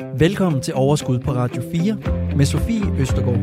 Velkommen til Overskud på Radio 4 med Sofie Østergaard.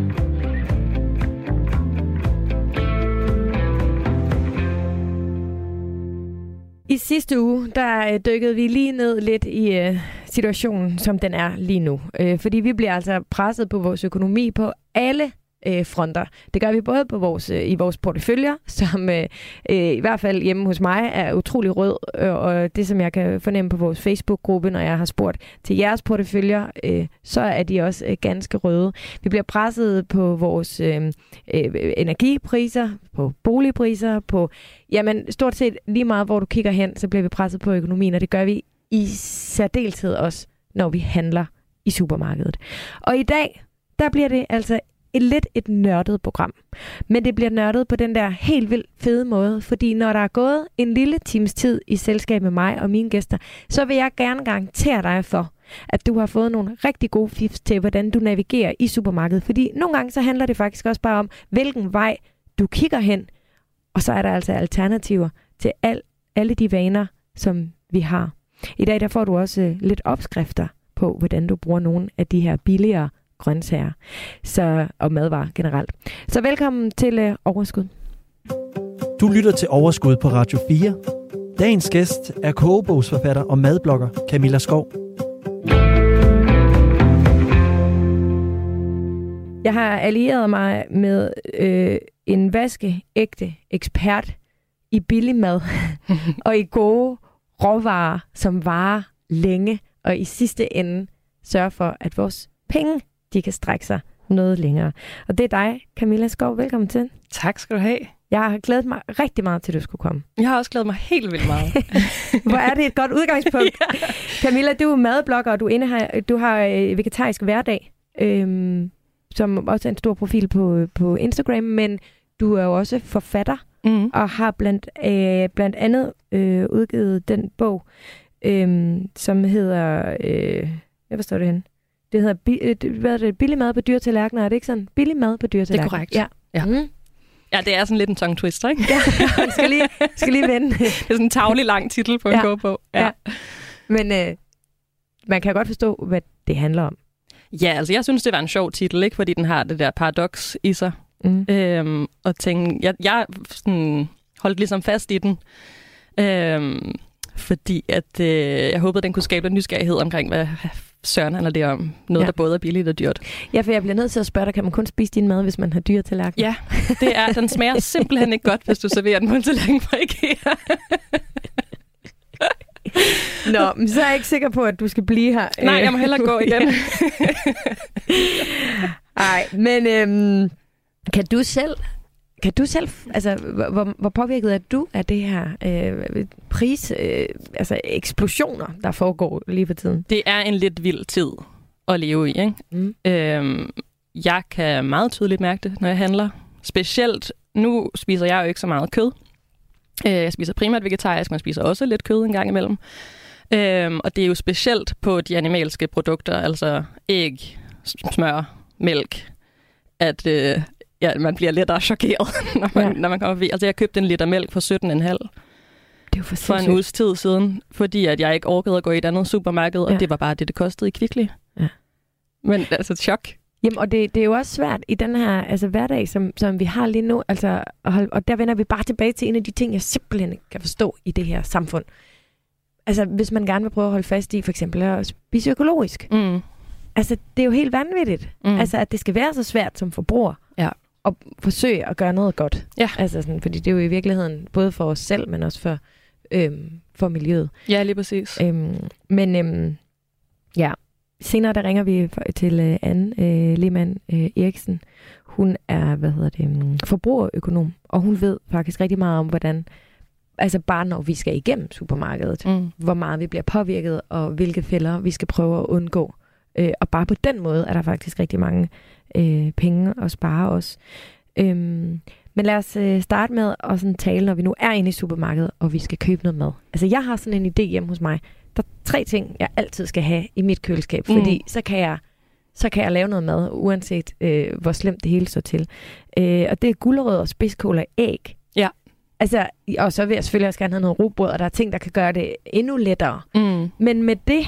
I sidste uge, der øh, dykkede vi lige ned lidt i øh, situationen, som den er lige nu. Øh, fordi vi bliver altså presset på vores økonomi på alle øh, fronter. Det gør vi både på vores, øh, i vores porteføljer, som øh, øh, i hvert fald hjemme hos mig er utrolig rød, øh, og det som jeg kan fornemme på vores Facebook-gruppe, når jeg har spurgt til jeres porteføljer, øh, så er de også øh, ganske røde. Vi bliver presset på vores øh, øh, energipriser, på boligpriser, på jamen stort set lige meget, hvor du kigger hen, så bliver vi presset på økonomien, og det gør vi i særdeleshed også, når vi handler i supermarkedet. Og i dag, der bliver det altså et lidt et nørdet program. Men det bliver nørdet på den der helt vildt fede måde, fordi når der er gået en lille times tid i selskab med mig og mine gæster, så vil jeg gerne garantere dig for, at du har fået nogle rigtig gode fifs til, hvordan du navigerer i supermarkedet. Fordi nogle gange så handler det faktisk også bare om, hvilken vej du kigger hen, og så er der altså alternativer til al, alle de vaner, som vi har. I dag der får du også øh, lidt opskrifter på, hvordan du bruger nogle af de her billigere grøntsager så, og madvarer generelt. Så velkommen til uh, Overskud. Du lytter til Overskud på Radio 4. Dagens gæst er kogebogsforfatter og madblogger Camilla Skov. Jeg har allieret mig med øh, en vaskeægte ekspert i billig mad og i gode råvarer, som varer længe, og i sidste ende sørger for, at vores penge de kan strække sig noget længere. Og det er dig, Camilla Skov. Velkommen til. Tak skal du have. Jeg har glædet mig rigtig meget til, at du skulle komme. Jeg har også glædet mig helt vildt meget. Hvor er det et godt udgangspunkt. ja. Camilla, du er madblogger, og du, har, du har øh, vegetarisk hverdag, øhm, som også er en stor profil på, på Instagram, men du er jo også forfatter, mm. og har blandt, øh, blandt andet øh, udgivet den bog, øh, som hedder... Øh, jeg forstår det hen. Det hedder bi, hvad er det, billig mad på dyretallerkener, er det ikke sådan? Billig mad på dyretallerkener. Det er korrekt. Ja. ja. Mm. Ja, det er sådan lidt en tongue twister, ikke? ja, man skal lige, skal lige vende. det er sådan en tavlig lang titel på en ja. på. Ja. ja. Men øh, man kan godt forstå, hvad det handler om. Ja, altså jeg synes, det var en sjov titel, ikke? Fordi den har det der paradoks i sig. Mm. Øhm, og tænkte, jeg, jeg sådan, holdt ligesom fast i den. Øhm, fordi at øh, jeg håbede, den kunne skabe en nysgerrighed omkring, hvad søren handler det om noget, ja. der både er billigt og dyrt. Ja, for jeg bliver nødt til at spørge dig, kan man kun spise din mad, hvis man har dyr tallerken? Ja, det er, den smager simpelthen ikke godt, hvis du serverer den på en tallerken fra IKEA. Nå, men så er jeg ikke sikker på, at du skal blive her. Nej, jeg må hellere gå igen. Nej, men øhm, kan du selv kan du selv, altså, hvor, hvor påvirket er du af det her øh, pris, øh, altså eksplosioner, der foregår lige for tiden? Det er en lidt vild tid at leve i, ikke? Mm. Øhm, jeg kan meget tydeligt mærke det, når jeg handler. Specielt, nu spiser jeg jo ikke så meget kød. Øh, jeg spiser primært vegetarisk, men spiser også lidt kød en gang imellem. Øhm, og det er jo specielt på de animalske produkter, altså æg, smør, mælk, at, øh, ja, man bliver lettere chokeret, når man, ja. når man kommer forbi. Altså, jeg købte en liter mælk for 17,5 det er for, for en uges tid siden, fordi at jeg ikke orkede at gå i et andet supermarked, ja. og det var bare det, det kostede i Kvickly. Ja. Men altså, chok. Jamen, og det, det er jo også svært i den her altså, hverdag, som, som vi har lige nu. Altså, og, og der vender vi bare tilbage til en af de ting, jeg simpelthen ikke kan forstå i det her samfund. Altså, hvis man gerne vil prøve at holde fast i, for eksempel at spise økologisk. Mm. Altså, det er jo helt vanvittigt. Mm. Altså, at det skal være så svært som forbruger. At forsøge at gøre noget godt. Ja. Altså sådan, fordi det er jo i virkeligheden både for os selv, men også for, øhm, for miljøet. Ja, lige præcis. Øhm, men øhm, ja, senere der ringer vi til øh, Anne øh, Lehmann øh, Eriksen. Hun er, hvad hedder det, um, forbrugerøkonom, og hun ved faktisk rigtig meget om, hvordan altså bare når vi skal igennem supermarkedet, mm. hvor meget vi bliver påvirket, og hvilke fælder vi skal prøve at undgå. Øh, og bare på den måde er der faktisk rigtig mange øh, penge at spare os. Øhm, men lad os øh, starte med at sådan tale, når vi nu er inde i supermarkedet, og vi skal købe noget mad. Altså jeg har sådan en idé hjemme hos mig. Der er tre ting, jeg altid skal have i mit køleskab, mm. fordi så kan jeg så kan jeg lave noget mad, uanset øh, hvor slemt det hele står til. Øh, og det er gulerødder, spidskål og æg. Ja. Altså, og så vil jeg selvfølgelig også gerne have noget rugbrød, og der er ting, der kan gøre det endnu lettere. Mm. Men med det,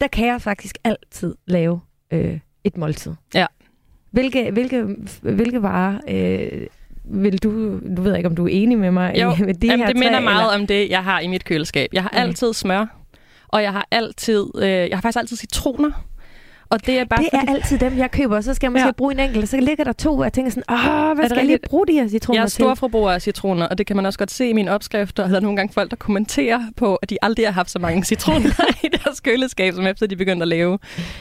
der kan jeg faktisk altid lave øh, et måltid. Ja. Hvilke, hvilke, hvilke varer øh, vil du... Du ved ikke, om du er enig med mig Jo, i, med de Jamen, her det minder tre, meget eller? om det, jeg har i mit køleskab. Jeg har Okay. altid smør, og jeg har altid, øh, jeg har faktisk altid citroner. Og det er bare Det fordi, er altid dem, jeg køber. Så skal jeg måske Ja. bruge en enkelt, så ligger der to, og jeg tænker sådan, åh, hvad skal jeg lige bruge de her citroner jeg er storforbruger af citroner, og det kan man også godt se i mine opskrifter. Og der er nogle gange folk, der kommenterer på, at de aldrig har haft så mange citroner i deres køleskab, som efter de begyndte at lave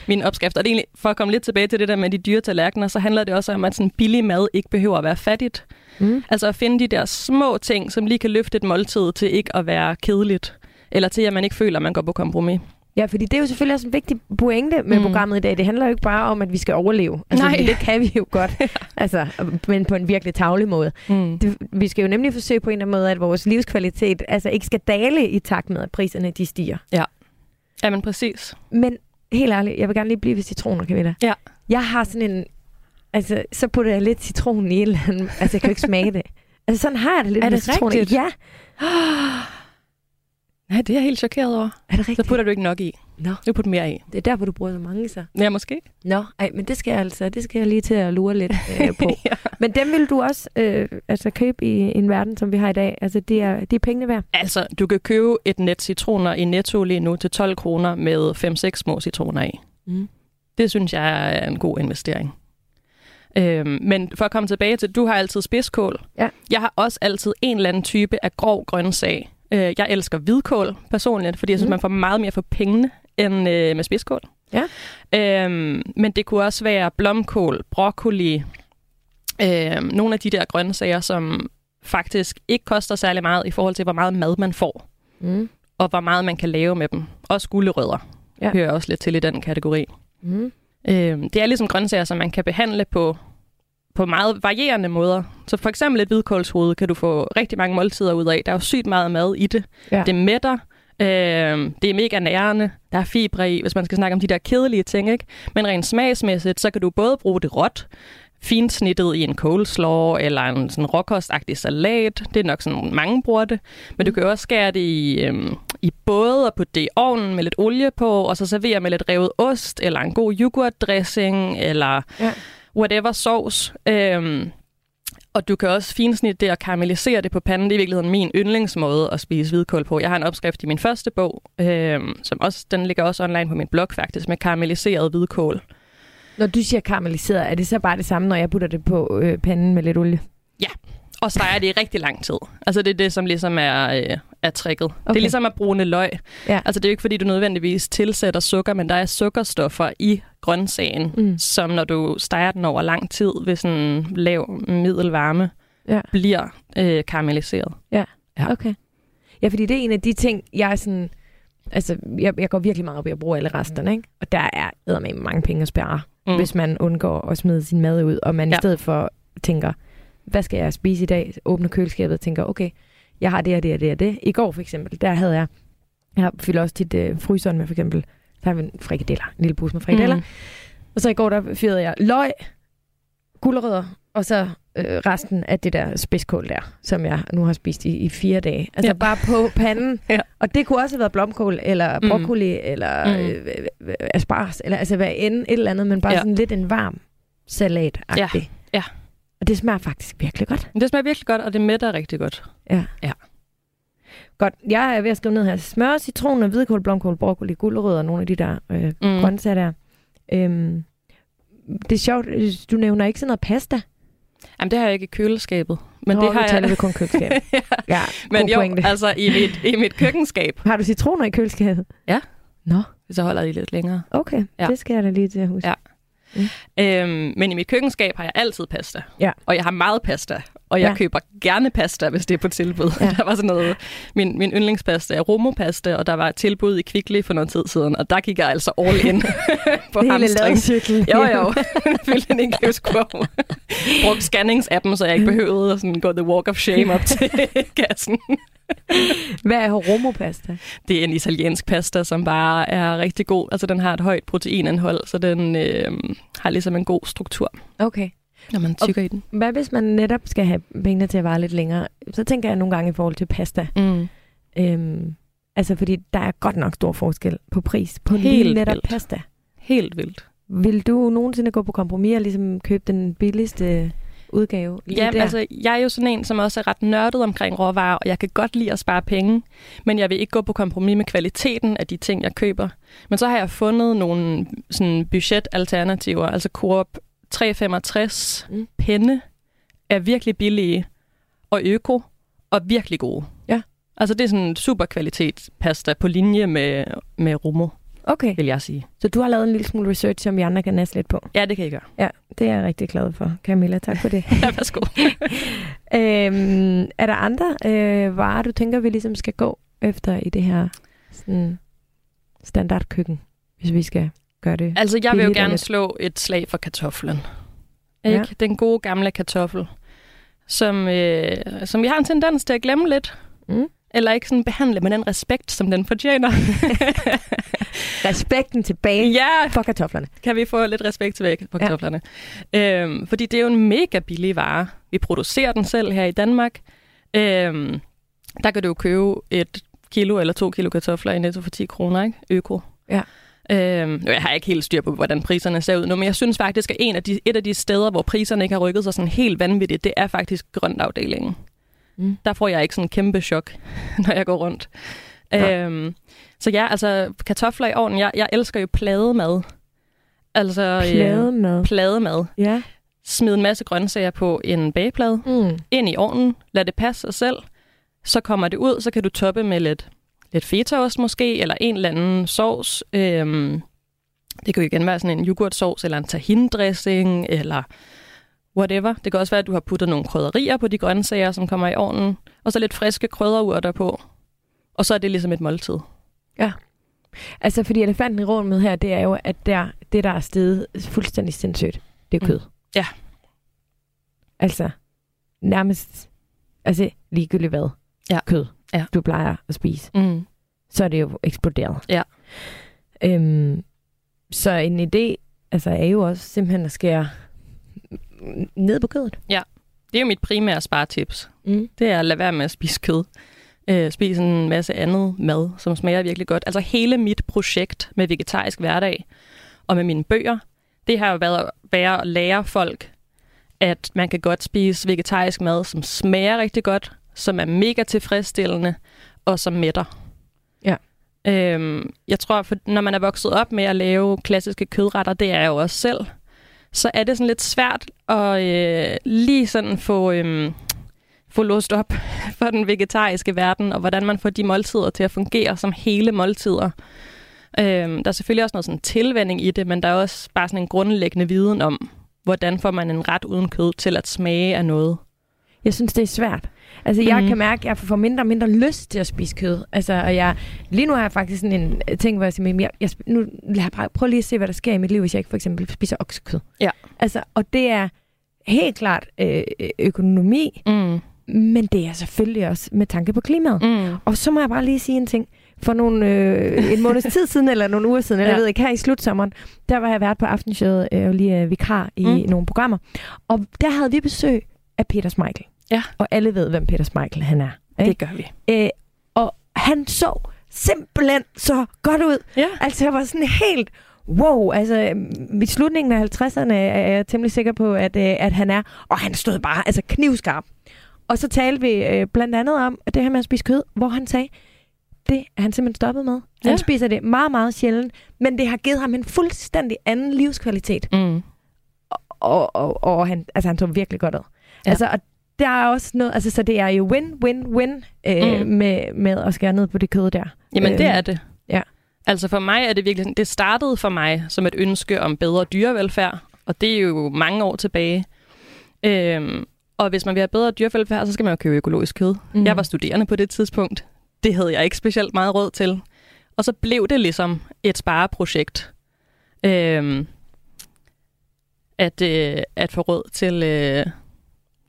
mine opskrifter. Og det er egentlig, for at komme lidt tilbage til det der med de dyre tallerkener, så handler det også om, at sådan billig mad ikke behøver at være fattigt. Mm. Altså at finde de der små ting, som lige kan løfte et måltid til ikke at være kedeligt. Eller til, at man ikke føler, at man går på kompromis. Ja, fordi det er jo selvfølgelig også en vigtig pointe med Mm. mm. programmet i dag. Det handler jo ikke bare om, at vi skal overleve. Altså, Nej. Det kan vi jo godt, altså, men på en virkelig tavlig måde. Mm. Det, vi skal jo nemlig forsøge på en eller anden måde, at vores livskvalitet altså ikke skal dale i takt med, at priserne de stiger. Ja, men præcis. Men helt ærligt, jeg vil gerne lige blive ved citroner, Camilla. Ja. Jeg har sådan en... Altså, så putter jeg lidt citron i et eller andet. Altså, jeg kan jo ikke smage det. Altså, sådan har jeg det lidt Er med det citroner. rigtigt? Ja. Nej, det er jeg helt chokeret over. Er det Så rigtigt? putter du ikke nok i. Nå, Du putter mere i. det er derfor, du bruger så mange, så. Ja, måske. Nå, ej, men det skal jeg altså, det skal jeg lige til at lure lidt øh, på. ja. Men dem vil du også øh, altså købe i en verden, som vi har i dag. Altså, det er, det er pengene værd. Altså, du kan købe et net citroner i Netto lige nu til 12 kroner med 5-6 små citroner i. Mm. Det synes jeg er en god investering. Øhm, men for at komme tilbage til, du har altid spidskål. Ja. Jeg har også altid en eller anden type af grov grøntsag. Øh, jeg elsker hvidkål personligt, fordi jeg synes, Mm. man får meget mere for pengene end øh, med spidskål. Ja. Øhm, men det kunne også være blomkål, broccoli, øh, nogle af de der grøntsager, som faktisk ikke koster særlig meget i forhold til, hvor meget mad man får, Mm. og hvor meget man kan lave med dem. Også gulerødder Ja. hører også lidt til i den kategori. Mm. Øh, det er ligesom grøntsager, som man kan behandle på, på meget varierende måder. Så for eksempel et hvidkålshoved kan du få rigtig mange måltider ud af. Der er jo sygt meget mad i det. Ja. Det mætter. Øh, det er mega nærende. Der er fibre i, hvis man skal snakke om de der kedelige ting. Ikke? Men rent smagsmæssigt, så kan du både bruge det råt, finsnittet i en coleslaw eller en sådan råkostagtig salat. Det er nok sådan, mange bruger det. Men du kan jo også skære det i, øhm, i både og putte det i ovnen med lidt olie på, og så servere med lidt revet ost, eller en god yoghurtdressing, eller Ja. Whatever sauce. Øhm, og du kan også finsnitte det og karamellisere det på panden. Det er i virkeligheden min yndlingsmåde at spise hvidkål på. Jeg har en opskrift i min første bog, øhm, som også, den ligger også online på min blog faktisk, med karamelliseret hvidkål. Når du siger karamelliseret, er det så bare det samme, når jeg putter det på øh, panden med lidt olie? Og steger det i rigtig lang tid. Altså det er det, som ligesom er, øh, er tricket. Okay. Det er ligesom at brune løg. Ja. Altså det er jo ikke, fordi du nødvendigvis tilsætter sukker, men der er sukkerstoffer i grøntsagen, Mm. som når du steger den over lang tid ved sådan lav middelvarme, Ja. bliver øh, karamelliseret. Ja. Okay. Ja, fordi det er en af de ting, jeg er sådan... Altså, jeg, jeg går virkelig meget op i at bruge alle resterne, ikke? Og der er med mange penge at spare, Mm. hvis man undgår at smide sin mad ud, og man ja. Ja. i stedet for tænker, hvad skal jeg spise i dag? Åbner køleskabet og tænker, okay, jeg har det og det og det og det. I går for eksempel, der havde jeg, jeg fylder også tit øh, fryseren med for eksempel, der har vi en frikadeller, en lille pose med frikadeller. Mm. Og så i går, der fyrede jeg løg, gulerødder, og så øh, resten af det der spidskål der, som jeg nu har spist i, i fire dage. Altså ja. Bare på panden. Ja. Og det kunne også have været blomkål, eller Mm. broccoli, mm. eller Mm. øh, øh, øh, asparges, eller altså hvad end et eller andet, men bare ja. Ja. sådan lidt en varm salat Ja. ja. Og det smager faktisk virkelig godt. Det smager virkelig godt, og det mætter rigtig godt. Godt. Jeg er ved at skrive ned her. Smør, citron, hvidkål, blomkål, broccoli, gulerødder, nogle af de der øh, mm. Grøntsager der. Øhm, det er sjovt, øh, du nævner ikke sådan noget pasta. Jamen, det har jeg ikke i køleskabet. Men Nå, det har taler jeg... vi kun køleskab. ja. ja, Men jo, pointe. altså i mit, i mit køkkenskab, Har du citroner i køleskabet? Ja. Nå, så holder de lidt længere. okay. Ja. Ja. Det skal jeg da lige til at huske. Ja. Øhm, men i mit køkkenskab har jeg altid pasta. Ja. Og jeg har meget pasta. Og jeg Ja. køber gerne pasta, hvis det er på tilbud. Ja. Der var sådan noget, min, min yndlingspasta er romopasta, og der var et tilbud i Kvickly for noget tid siden, og der gik jeg altså all in på Det hele hamstring. ladcyklen. Jo, jo. Jeg fyldte en indkøbskurv. Brugte scannings-appen, så jeg ikke behøvede at sådan gå the walk of shame op til kassen. Hvad er romopasta? Det er en italiensk pasta, som bare er rigtig god. Altså, den har et højt proteinindhold, så den øh, har ligesom en god struktur, Okay. Når man tykker i den. Hvad hvis man netop skal have pengene til at vare lidt længere? Så tænker jeg nogle gange i forhold til pasta. Mm. Øhm, Altså, fordi der er godt nok stor forskel på pris på Helt lige netop vildt. pasta. Helt vildt. Vil du nogensinde gå på kompromis og ligesom købe den billigste udgave? Ja, altså, jeg er jo sådan en, som også er ret nørdet omkring råvarer, og jeg kan godt lide at spare penge, men jeg vil ikke gå på kompromis med kvaliteten af de ting, jeg køber. Men så har jeg fundet nogle sådan budgetalternativer, altså Coop 365 Mm. penne er virkelig billige og øko og virkelig gode. Ja. Altså det er sådan en super kvalitet pasta på linje med, med Rumo, Okay, vil jeg sige. så du har lavet en lille smule research, som vi andre kan næste lidt på. Ja, det kan I gøre. Ja, det er jeg rigtig glad for, Camilla. Tak for det. Ja, værsgo. øhm, er der andre øh, varer, du tænker, vi ligesom skal gå efter i det her sådan, standardkøkken, hvis vi skal gøre det? Altså, jeg vil jo gerne lidt. slå et slag for kartoflen. Ja. Ikke? Den gode gamle kartoffel, som, øh, som vi har en tendens til at glemme lidt. Mm. Eller ikke sådan behandle med den respekt, som den fortjener. Respekten tilbage ja, for kartoflerne. kan vi få lidt respekt tilbage på kartoflerne. Ja. Øhm, fordi det er jo en mega billig vare. Vi producerer den selv her i Danmark. Øhm, der kan du jo købe et kilo eller to kilo kartofler i Netto for 10 kroner, ikke? Øko. Ja. Øhm, jeg har ikke helt styr på, hvordan priserne ser ud nu, men jeg synes faktisk, at en af de, et af de steder, hvor priserne ikke har rykket sig sådan helt vanvittigt, det er faktisk grøntafdelingen. Mm. Der får jeg ikke sådan en kæmpe chok, når jeg går rundt. Nej. Øhm, så ja, altså kartofler i ovnen. Jeg, jeg elsker jo plademad. Altså øh, Plademad. plademad. Ja. Smid en masse grøntsager på en bageplade. Mm. Ind i ovnen. Lad det passe sig selv. Så kommer det ud, så kan du toppe med lidt, lidt fetaost måske, eller en eller anden sovs. Øhm, det kan jo igen være sådan en yoghurtsovs, eller en tahindressing, eller whatever. Det kan også være, at du har puttet nogle krydderier på de grøntsager, som kommer i ovnen, og så lidt friske krydderurter på. Og så er det ligesom et måltid. Altså, fordi elefanten i rummet her, det er jo, at der, det, der er stedet fuldstændig sindssygt, det er Mm. kød. Ja. Altså, nærmest, altså ligegyldigt hvad, Ja. kød, Ja. du plejer at spise, Mm. så er det jo eksploderet. Ja. Øhm, så en idé altså, er jo også simpelthen at skære ned på kødet. Det er jo mit primære sparetips. Mm. det er at lade være med at spise kød. Øh, spise en masse andet mad, som smager virkelig godt. Altså hele mit projekt med vegetarisk hverdag og med mine bøger, det har jo været været at lære folk, at man kan godt spise vegetarisk mad, som smager rigtig godt, som er mega tilfredsstillende og som mætter. Ja. Øhm, jeg tror, for når man er vokset op med at lave klassiske kødretter, det er jeg jo også selv, så er det sådan lidt svært at øh, lige sådan få, øh, få låst op for den vegetariske verden, og hvordan man får de måltider til at fungere som hele måltider. Øhm, der er selvfølgelig også noget sådan tilvænding i det, men der er også bare sådan en grundlæggende viden om, hvordan får man en ret uden kød til at smage af noget. Jeg synes, det er svært. Altså, jeg Mhm. kan mærke, at jeg får mindre og mindre lyst til at spise kød. Altså, og jeg, lige nu har jeg faktisk sådan en øh, ting, hvor jeg siger, "Men jeg, jeg, nu lad jeg bare, prøv lige at se, hvad der sker i mit liv, hvis jeg ikke for eksempel spiser oksekød. Ja. Altså, og det er helt klart øh, økonomi, Mm. men det er selvfølgelig også med tanke på klimaet. Mm. Og så må jeg bare lige sige en ting. For nogle, øh, en måneds tid siden, eller nogle uger siden, eller jeg Ja. ved ikke, her i slutsommeren, der var jeg vært på aftenshowet øh, og lige øh, vikar i Mm. nogle programmer. Og der havde vi besøg af Peter Smeichel. Ja. Og alle ved, hvem Peter Smeichel han er. Det Ikke? gør vi. Øh, og han så simpelthen så godt ud. Ja. Altså, jeg var sådan helt... Wow, altså i slutningen af 50'erne er jeg temmelig sikker på, at, øh, at han er. Og han stod bare altså knivskarp. Og så talte vi øh, blandt andet om det her med at spise kød, hvor han sagde, det er han simpelthen stoppet med. Han Ja. spiser det meget, meget sjældent, men det har givet ham en fuldstændig anden livskvalitet. Mm. Og, og, og han, altså, han så virkelig godt ud. Ja. Altså, og der er også noget, altså, så det er jo win-win-win øh, Mm. med, med at skære ned på det kød der. Jamen, det Øhm, er det. ja. Altså for mig er det virkelig sådan, det startede for mig som et ønske om bedre dyrevelfærd, og det er jo mange år tilbage. Øhm, og hvis man vil have bedre dyrevelfærd, så skal man jo købe økologisk kød. Mm. Jeg var studerende på det tidspunkt. Det havde jeg ikke specielt meget råd til. Og så blev det ligesom et spareprojekt. Øhm, at, øh, at få råd til, øh,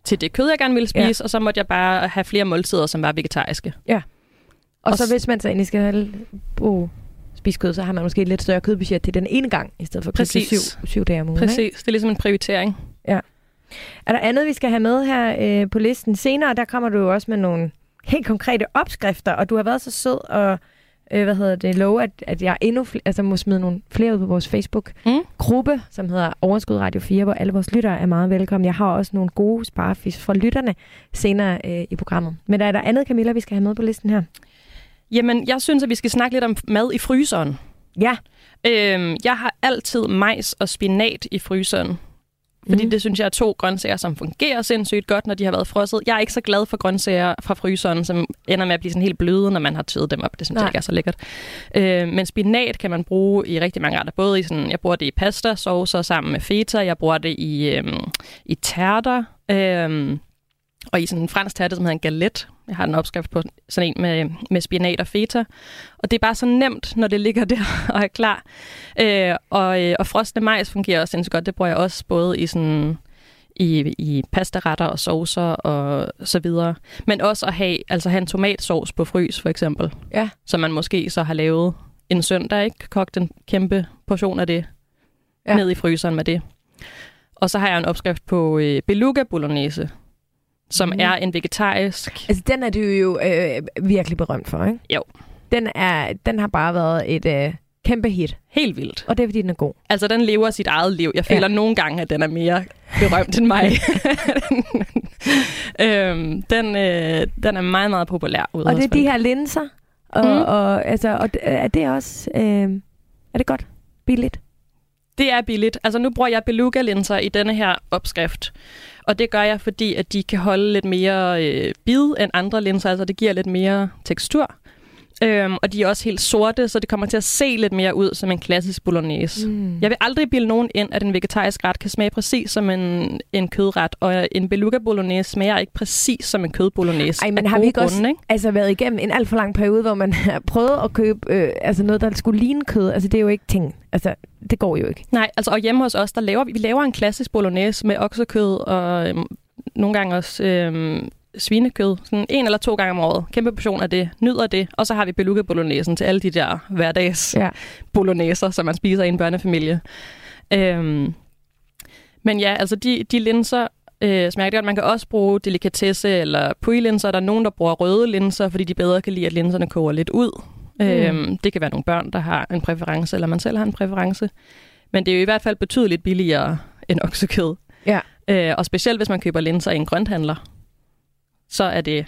til det kød, jeg gerne ville spise, ja. og så måtte jeg bare have flere måltider, som var vegetariske. Og, Og så s- hvis man så egentlig skal bruge spise kød, så har man måske et lidt større kødbudget til den ene gang, i stedet for Præcis. syv, syv dage om ugen. Præcis, Ikke? det er ligesom en prioritering. Er der andet, vi skal have med her øh, på listen senere? Der kommer du jo også med nogle helt konkrete opskrifter, og du har været så sød at øh, hvad hedder det, love, at, at jeg endnu fl- altså må smide nogle flere ud på vores Facebook-gruppe, mm. som hedder Overskud Radio 4, hvor alle vores lyttere er meget velkommen. Jeg har også nogle gode sparefis fra lytterne senere øh, i programmet. Men er der andet, Camilla, vi skal have med på listen her? Jamen, jeg synes, at vi skal snakke lidt om mad i fryseren. Ja. Øhm, jeg har altid majs og spinat i fryseren. Fordi mm. det synes jeg er to grøntsager, som fungerer sindssygt godt, når de har været frosset. Jeg er ikke så glad for grøntsager fra fryseren, som ender med at blive sådan helt bløde, når man har tøet dem op. Det synes Nej. jeg ikke er så lækkert. Øh, men spinat kan man bruge i rigtig mange retter. Både i sådan, jeg bruger det i pasta saucer sammen med feta. Jeg bruger det i, øhm, i tærter. Øhm, og i sådan en fransk tærte, som hedder en galette. Jeg har en opskrift på sådan en med, med spinat og feta. Og det er bare så nemt, når det ligger der og er klar. Øh, og, øh, og frosne majs fungerer også sindssygt godt. Det bruger jeg også både i sådan i, i pastaretter og saucer og så videre. Men også at have, altså have en tomatsauce på frys, for eksempel. Ja. Som man måske så har lavet en søndag, ikke? Kogt en kæmpe portion af det ja. ned i fryseren med det. Og så har jeg en opskrift på øh, beluga bolognese, som mm. er en vegetarisk... Altså, den er du jo øh, virkelig berømt for, ikke? Jo. Den, er, den har bare været et øh, kæmpe hit. Helt vildt. Og det er, fordi den er god. Altså, den lever sit eget liv. Jeg føler ja. nogle gange, at den er mere berømt end mig. øhm, den, øh, den er meget, meget populær. Ude og det er de her linser. Og, mm. og, altså, og er det også... Øh, er det godt? Billigt? Det er billigt. Altså nu bruger jeg beluga-linser i denne her opskrift. Og det gør jeg, fordi at de kan holde lidt mere øh, bid end andre linser. Altså det giver lidt mere tekstur. Øhm, og de er også helt sorte, så det kommer til at se lidt mere ud som en klassisk bolognese. Mm. Jeg vil aldrig bilde nogen ind, at en vegetarisk ret kan smage præcis som en, en kødret, og en beluga bolognese smager ikke præcis som en kødbolognese. Ej, men har vi ikke grunde, også ikke? Altså, været igennem en alt for lang periode, hvor man har prøvet at købe øh, altså noget, der skulle ligne kød? Altså, det er jo ikke ting. Altså, det går jo ikke. Nej, altså, og hjemme hos os, der laver vi, vi laver en klassisk bolognese med oksekød og øhm, nogle gange også øhm, svinekød. Sådan en eller to gange om året. Kæmpe portion af det. Nyder det. Og så har vi beluga bolognese til alle de der hverdags ja. bologneser, som man spiser i en børnefamilie. Øhm, men ja, altså de, de linser øh, smager godt. Man kan også bruge delikatesse eller puilinser. Der er nogen, der bruger røde linser, fordi de bedre kan lide, at linserne koger lidt ud. Mm. Øhm, det kan være nogle børn, der har en præference, eller man selv har en præference. Men det er jo i hvert fald betydeligt billigere end oksekød. Ja. Øh, og specielt hvis man køber linser i en grønthandler så er det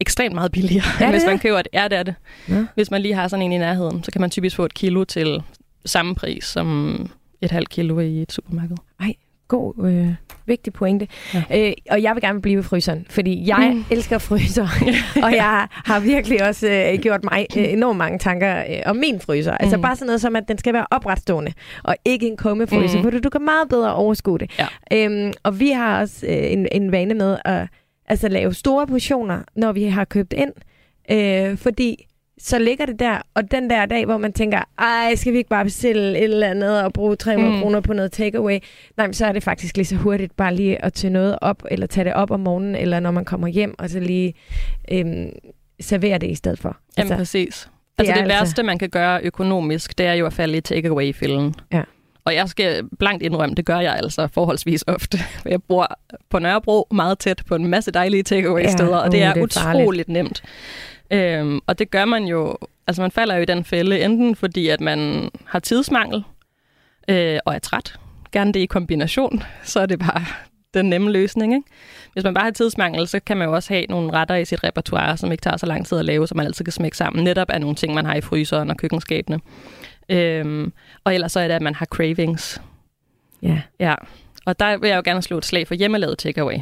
ekstremt meget billigere, ja, hvis man køber det. Ja, det er det. Ja. Hvis man lige har sådan en i nærheden, så kan man typisk få et kilo til samme pris som et halvt kilo i et supermarked. Ej, god, øh, vigtig pointe. Ja. Øh, og jeg vil gerne blive ved fryseren, fordi jeg mm. elsker fryser, og jeg har virkelig også øh, gjort mig øh, enormt mange tanker øh, om min fryser. Altså mm. Altså bare sådan noget som, at den skal være opretstående, og ikke en kummefryser, mm. for du, du kan meget bedre overskue det. Ja. Øhm, og vi har også øh, en, en vane med at altså lave store portioner, når vi har købt ind. Øh, fordi så ligger det der, og den der dag, hvor man tænker, ej, skal vi ikke bare bestille et eller andet og bruge 300 mm. kroner på noget takeaway? Nej, men så er det faktisk lige så hurtigt bare lige at tage noget op, eller tage det op om morgenen, eller når man kommer hjem, og så lige øhm, servere det i stedet for. Jamen altså, præcis. Det altså det altså... værste, man kan gøre økonomisk, det er jo at falde i takeaway-fælden. Ja. Og jeg skal blankt indrømme, det gør jeg altså forholdsvis ofte. Jeg bor på Nørrebro meget tæt på en masse dejlige takeaway-steder, ja, og det er, det er utroligt farligt. nemt. Øhm, og det gør man jo, altså man falder jo i den fælde, enten fordi at man har tidsmangel øh, og er træt, gerne det i kombination, så er det bare den nemme løsning. Ikke? Hvis man bare har tidsmangel, så kan man jo også have nogle retter i sit repertoire, som ikke tager så lang tid at lave, så man altid kan smække sammen. Netop af nogle ting, man har i fryseren og køkkenskabene. Øhm, og ellers så er det, at man har cravings. Ja. Ja. Og der vil jeg jo gerne slå et slag for hjemmelavet takeaway.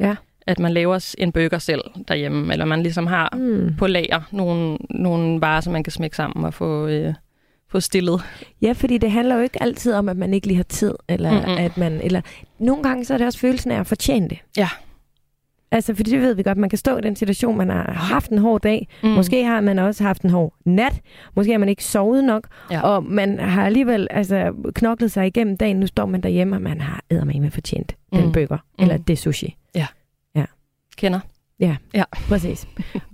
Ja. At man laver en burger selv derhjemme, eller man ligesom har mm. på lager nogle, nogle varer, som man kan smække sammen og få, øh, få stillet. Ja, fordi det handler jo ikke altid om, at man ikke lige har tid, eller Mm-mm. at man, eller nogle gange så er det også følelsen af at fortjene det. Ja. Altså, fordi det ved vi godt, man kan stå i den situation, man har haft en hård dag. Mm. Måske har man også haft en hård nat. Måske har man ikke sovet nok. Ja. Og man har alligevel altså, knoklet sig igennem dagen. Nu står man derhjemme, og man har med fortjent mm. den burger. Mm. Eller det sushi. Ja. ja. Kender. Ja, Ja. præcis.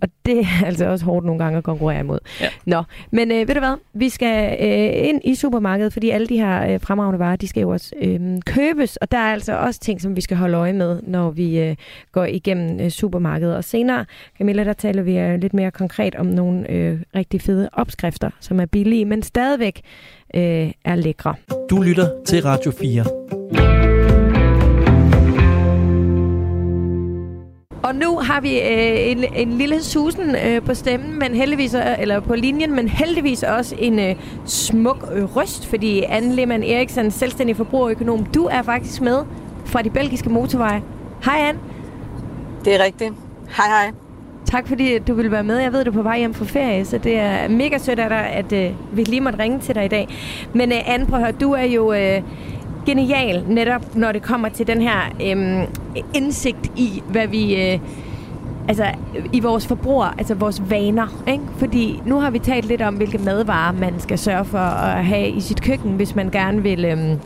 Og det er altså også hårdt nogle gange at konkurrere imod. Ja. Nå, men øh, ved du hvad? Vi skal øh, ind i supermarkedet, fordi alle de her øh, fremragende varer, de skal jo også øh, købes. Og der er altså også ting, som vi skal holde øje med, når vi øh, går igennem øh, supermarkedet. Og senere, Camilla, der taler vi øh, lidt mere konkret om nogle øh, rigtig fede opskrifter, som er billige, men stadigvæk øh, er lækre. Du lytter til Radio 4. Og nu har vi øh, en, en lille susen øh, på stemmen, men heldigvis, øh, eller på linjen, men heldigvis også en øh, smuk øh, røst, fordi Anne Lehmann Eriksen, selvstændig forbrugerøkonom, du er faktisk med fra de belgiske motorveje. Hej Anne. Det er rigtigt. Hej hej. Tak fordi du vil være med. Jeg ved, du er på vej hjem fra ferie, så det er mega sødt af dig, at øh, vi lige måtte ringe til dig i dag. Men øh, Anne, prøv at høre, du er jo øh, genial netop, når det kommer til den her øh, indsigt i, hvad vi... Øh, altså i vores forbruger, altså vores vaner, ikke? Fordi nu har vi talt lidt om, hvilke madvarer man skal sørge for at have i sit køkken, hvis man gerne vil øhm,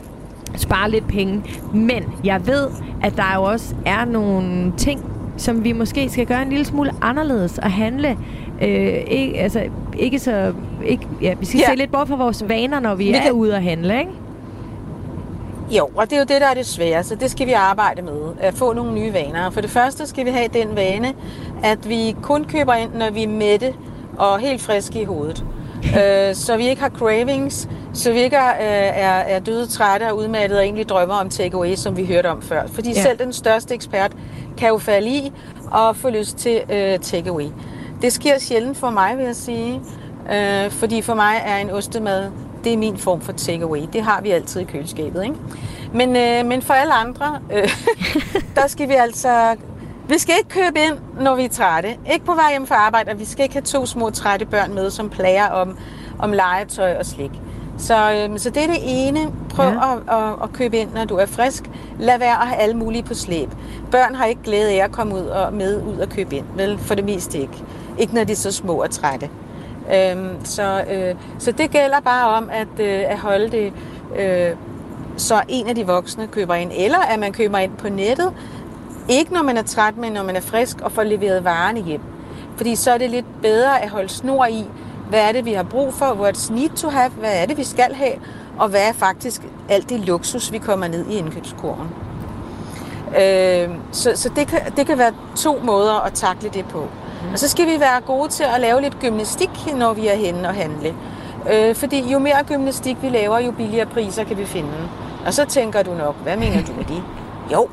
spare lidt penge. Men jeg ved, at der jo også er nogle ting, som vi måske skal gøre en lille smule anderledes og handle. Øh, ikke, altså, ikke så, ikke, ja, vi skal Ja. se lidt bort fra vores vaner, når vi, Vi er kan- ude at handle, ikke? Jo, og det er jo det, der er det svære, så det skal vi arbejde med. At få nogle nye vaner. For det første skal vi have den vane, at vi kun køber ind, når vi er mætte og helt friske i hovedet. øh, så vi ikke har cravings, så vi ikke er, er, er døde, trætte og udmattede og egentlig drømmer om takeaway, som vi hørte om før. Fordi Ja. ja. selv den største ekspert kan jo falde i og få lyst til øh, takeaway. Det sker sjældent for mig, vil jeg sige. Øh, fordi for mig er en ostemad, det er min form for takeaway. Det har vi altid i køleskabet, ikke? Men, øh, men for alle andre, øh, der skal vi altså... Vi skal ikke købe ind, når vi er trætte. Ikke på vej hjem fra arbejde, og vi skal ikke have to små trætte børn med, som plager om, om legetøj og slik. Så, øh, så det er det ene. Prøv ja. at, at, at købe ind, når du er frisk. Lad være at have alle mulige på slæb. Børn har ikke glæde af at komme ud og med ud og købe ind. Vel, for det meste ikke. Ikke når de er så små og trætte. Øhm, så, øh, så det gælder bare om at, øh, at holde det, øh, så en af de voksne køber ind, eller at man køber ind på nettet. Ikke når man er træt, men når man er frisk og får leveret varerne hjem. Fordi så er det lidt bedre at holde snor i, hvad er det, vi har brug for, what's need to have, hvad er det, vi skal have, og hvad er faktisk alt det luksus, vi kommer ned i indkøbskurven. Øh, så så det, kan, det kan være to måder at takle det på. Og så skal vi være gode til at lave lidt gymnastik, når vi er henne og handle. Øh, fordi jo mere gymnastik vi laver, jo billigere priser kan vi finde. Og så tænker du nok, hvad mener du med det? Jo,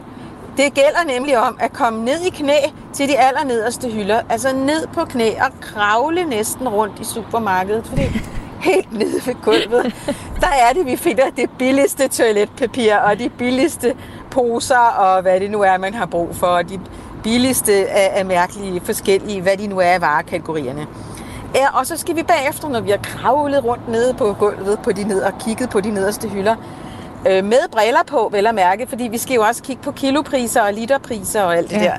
det gælder nemlig om at komme ned i knæ til de allernederste hylder. Altså ned på knæ og kravle næsten rundt i supermarkedet. Fordi helt nede ved gulvet, der er det, vi finder det billigste toiletpapir og de billigste poser og hvad det nu er, man har brug for. Og de billigste af, af mærkelige forskellige, hvad de nu er af varekategorierne. Ja, og så skal vi bagefter, når vi har kravlet rundt nede på gulvet på de ned og kigget på de nederste hylder, øh, med briller på, vel at mærke, fordi vi skal jo også kigge på kilopriser og literpriser og alt det Ja. der.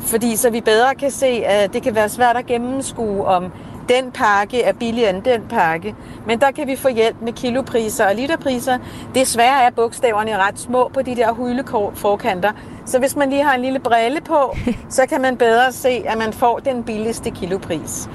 Fordi så vi bedre kan se, at det kan være svært at gennemskue, om den pakke er billigere end den pakke. Men der kan vi få hjælp med kilopriser og literpriser. Desværre er bogstaverne ret små på de der hyldeforkanter. Så hvis man lige har en lille brille på, så kan man bedre se, at man får den billigste kilopris.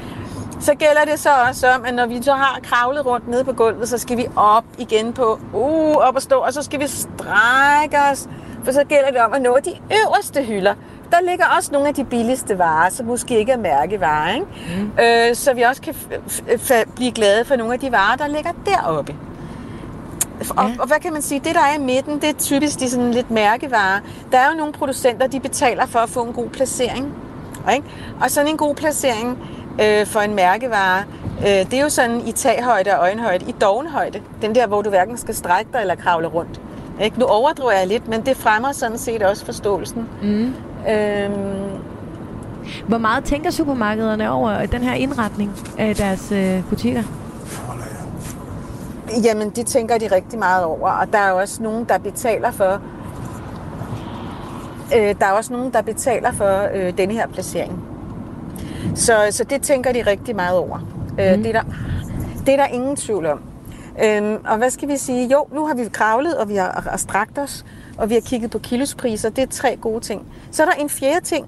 Så gælder det så også om, at når vi så har kravlet rundt nede på gulvet, så skal vi op igen på, uh, op og stå, og så skal vi strække os. For så gælder det om at nå de øverste hylder. Der ligger også nogle af de billigste varer, som måske ikke er mærkevarer, ikke? Mm. Øh, så vi også kan f- f- blive glade for nogle af de varer, der ligger deroppe. Og, Ja. og hvad kan man sige? Det, der er i midten, det er typisk de sådan lidt mærkevarer. Der er jo nogle producenter, de betaler for at få en god placering. Ikke? Og sådan en god placering øh, for en mærkevare, øh, det er jo sådan i taghøjde og øjenhøjde, i dovenhøjde. Den der, hvor du hverken skal strække dig eller kravle rundt. Ikke? Nu overdriver jeg lidt, men det fremmer sådan set også forståelsen. Mm. Øhm, Hvor meget tænker supermarkederne over den her indretning af deres øh, butikker? Jamen, det tænker de rigtig meget over, og der er også nogen, der betaler for... Øh, der er også nogen, der betaler for øh, denne her placering. Så, så det tænker de rigtig meget over. Mm. Øh, det, er der, det er der ingen tvivl om. Øhm, og hvad skal vi sige? Jo, nu har vi kravlet, og vi har, har strakt os, og vi har kigget på kilospriser. Det er tre gode ting. Så er der en fjerde ting.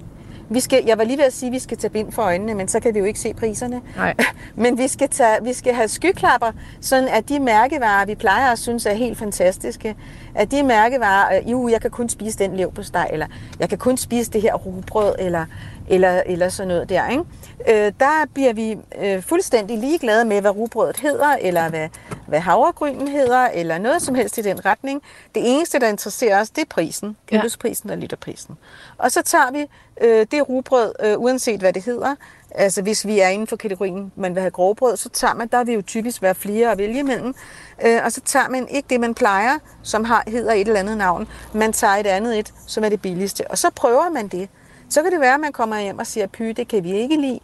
Vi skal, jeg var lige ved at sige, at vi skal tage bind for øjnene, men så kan vi jo ikke se priserne. Nej. Men vi skal, tage, vi skal have skyklapper, sådan at de mærkevarer, vi plejer at synes er helt fantastiske, at de mærkevarer, øh, jo, jeg kan kun spise den lev på steg, eller jeg kan kun spise det her rugbrød, eller, eller, eller sådan noget der. Ikke? Øh, der bliver vi øh, fuldstændig ligeglade med, hvad rugbrødet hedder, eller hvad, hvad havregrynen hedder, eller noget som helst i den retning. Det eneste, der interesserer os, det er prisen, kilosprisen og literprisen. Og så tager vi øh, det rugbrød, øh, uanset hvad det hedder. Altså hvis vi er inden for kategorien, man vil have grovbrød, så tager man, der vil jo typisk være flere at vælge imellem. Øh, og så tager man ikke det, man plejer, som har, hedder et eller andet navn. Man tager et andet et, som er det billigste. Og så prøver man det. Så kan det være, at man kommer hjem og siger, py, det kan vi ikke lide.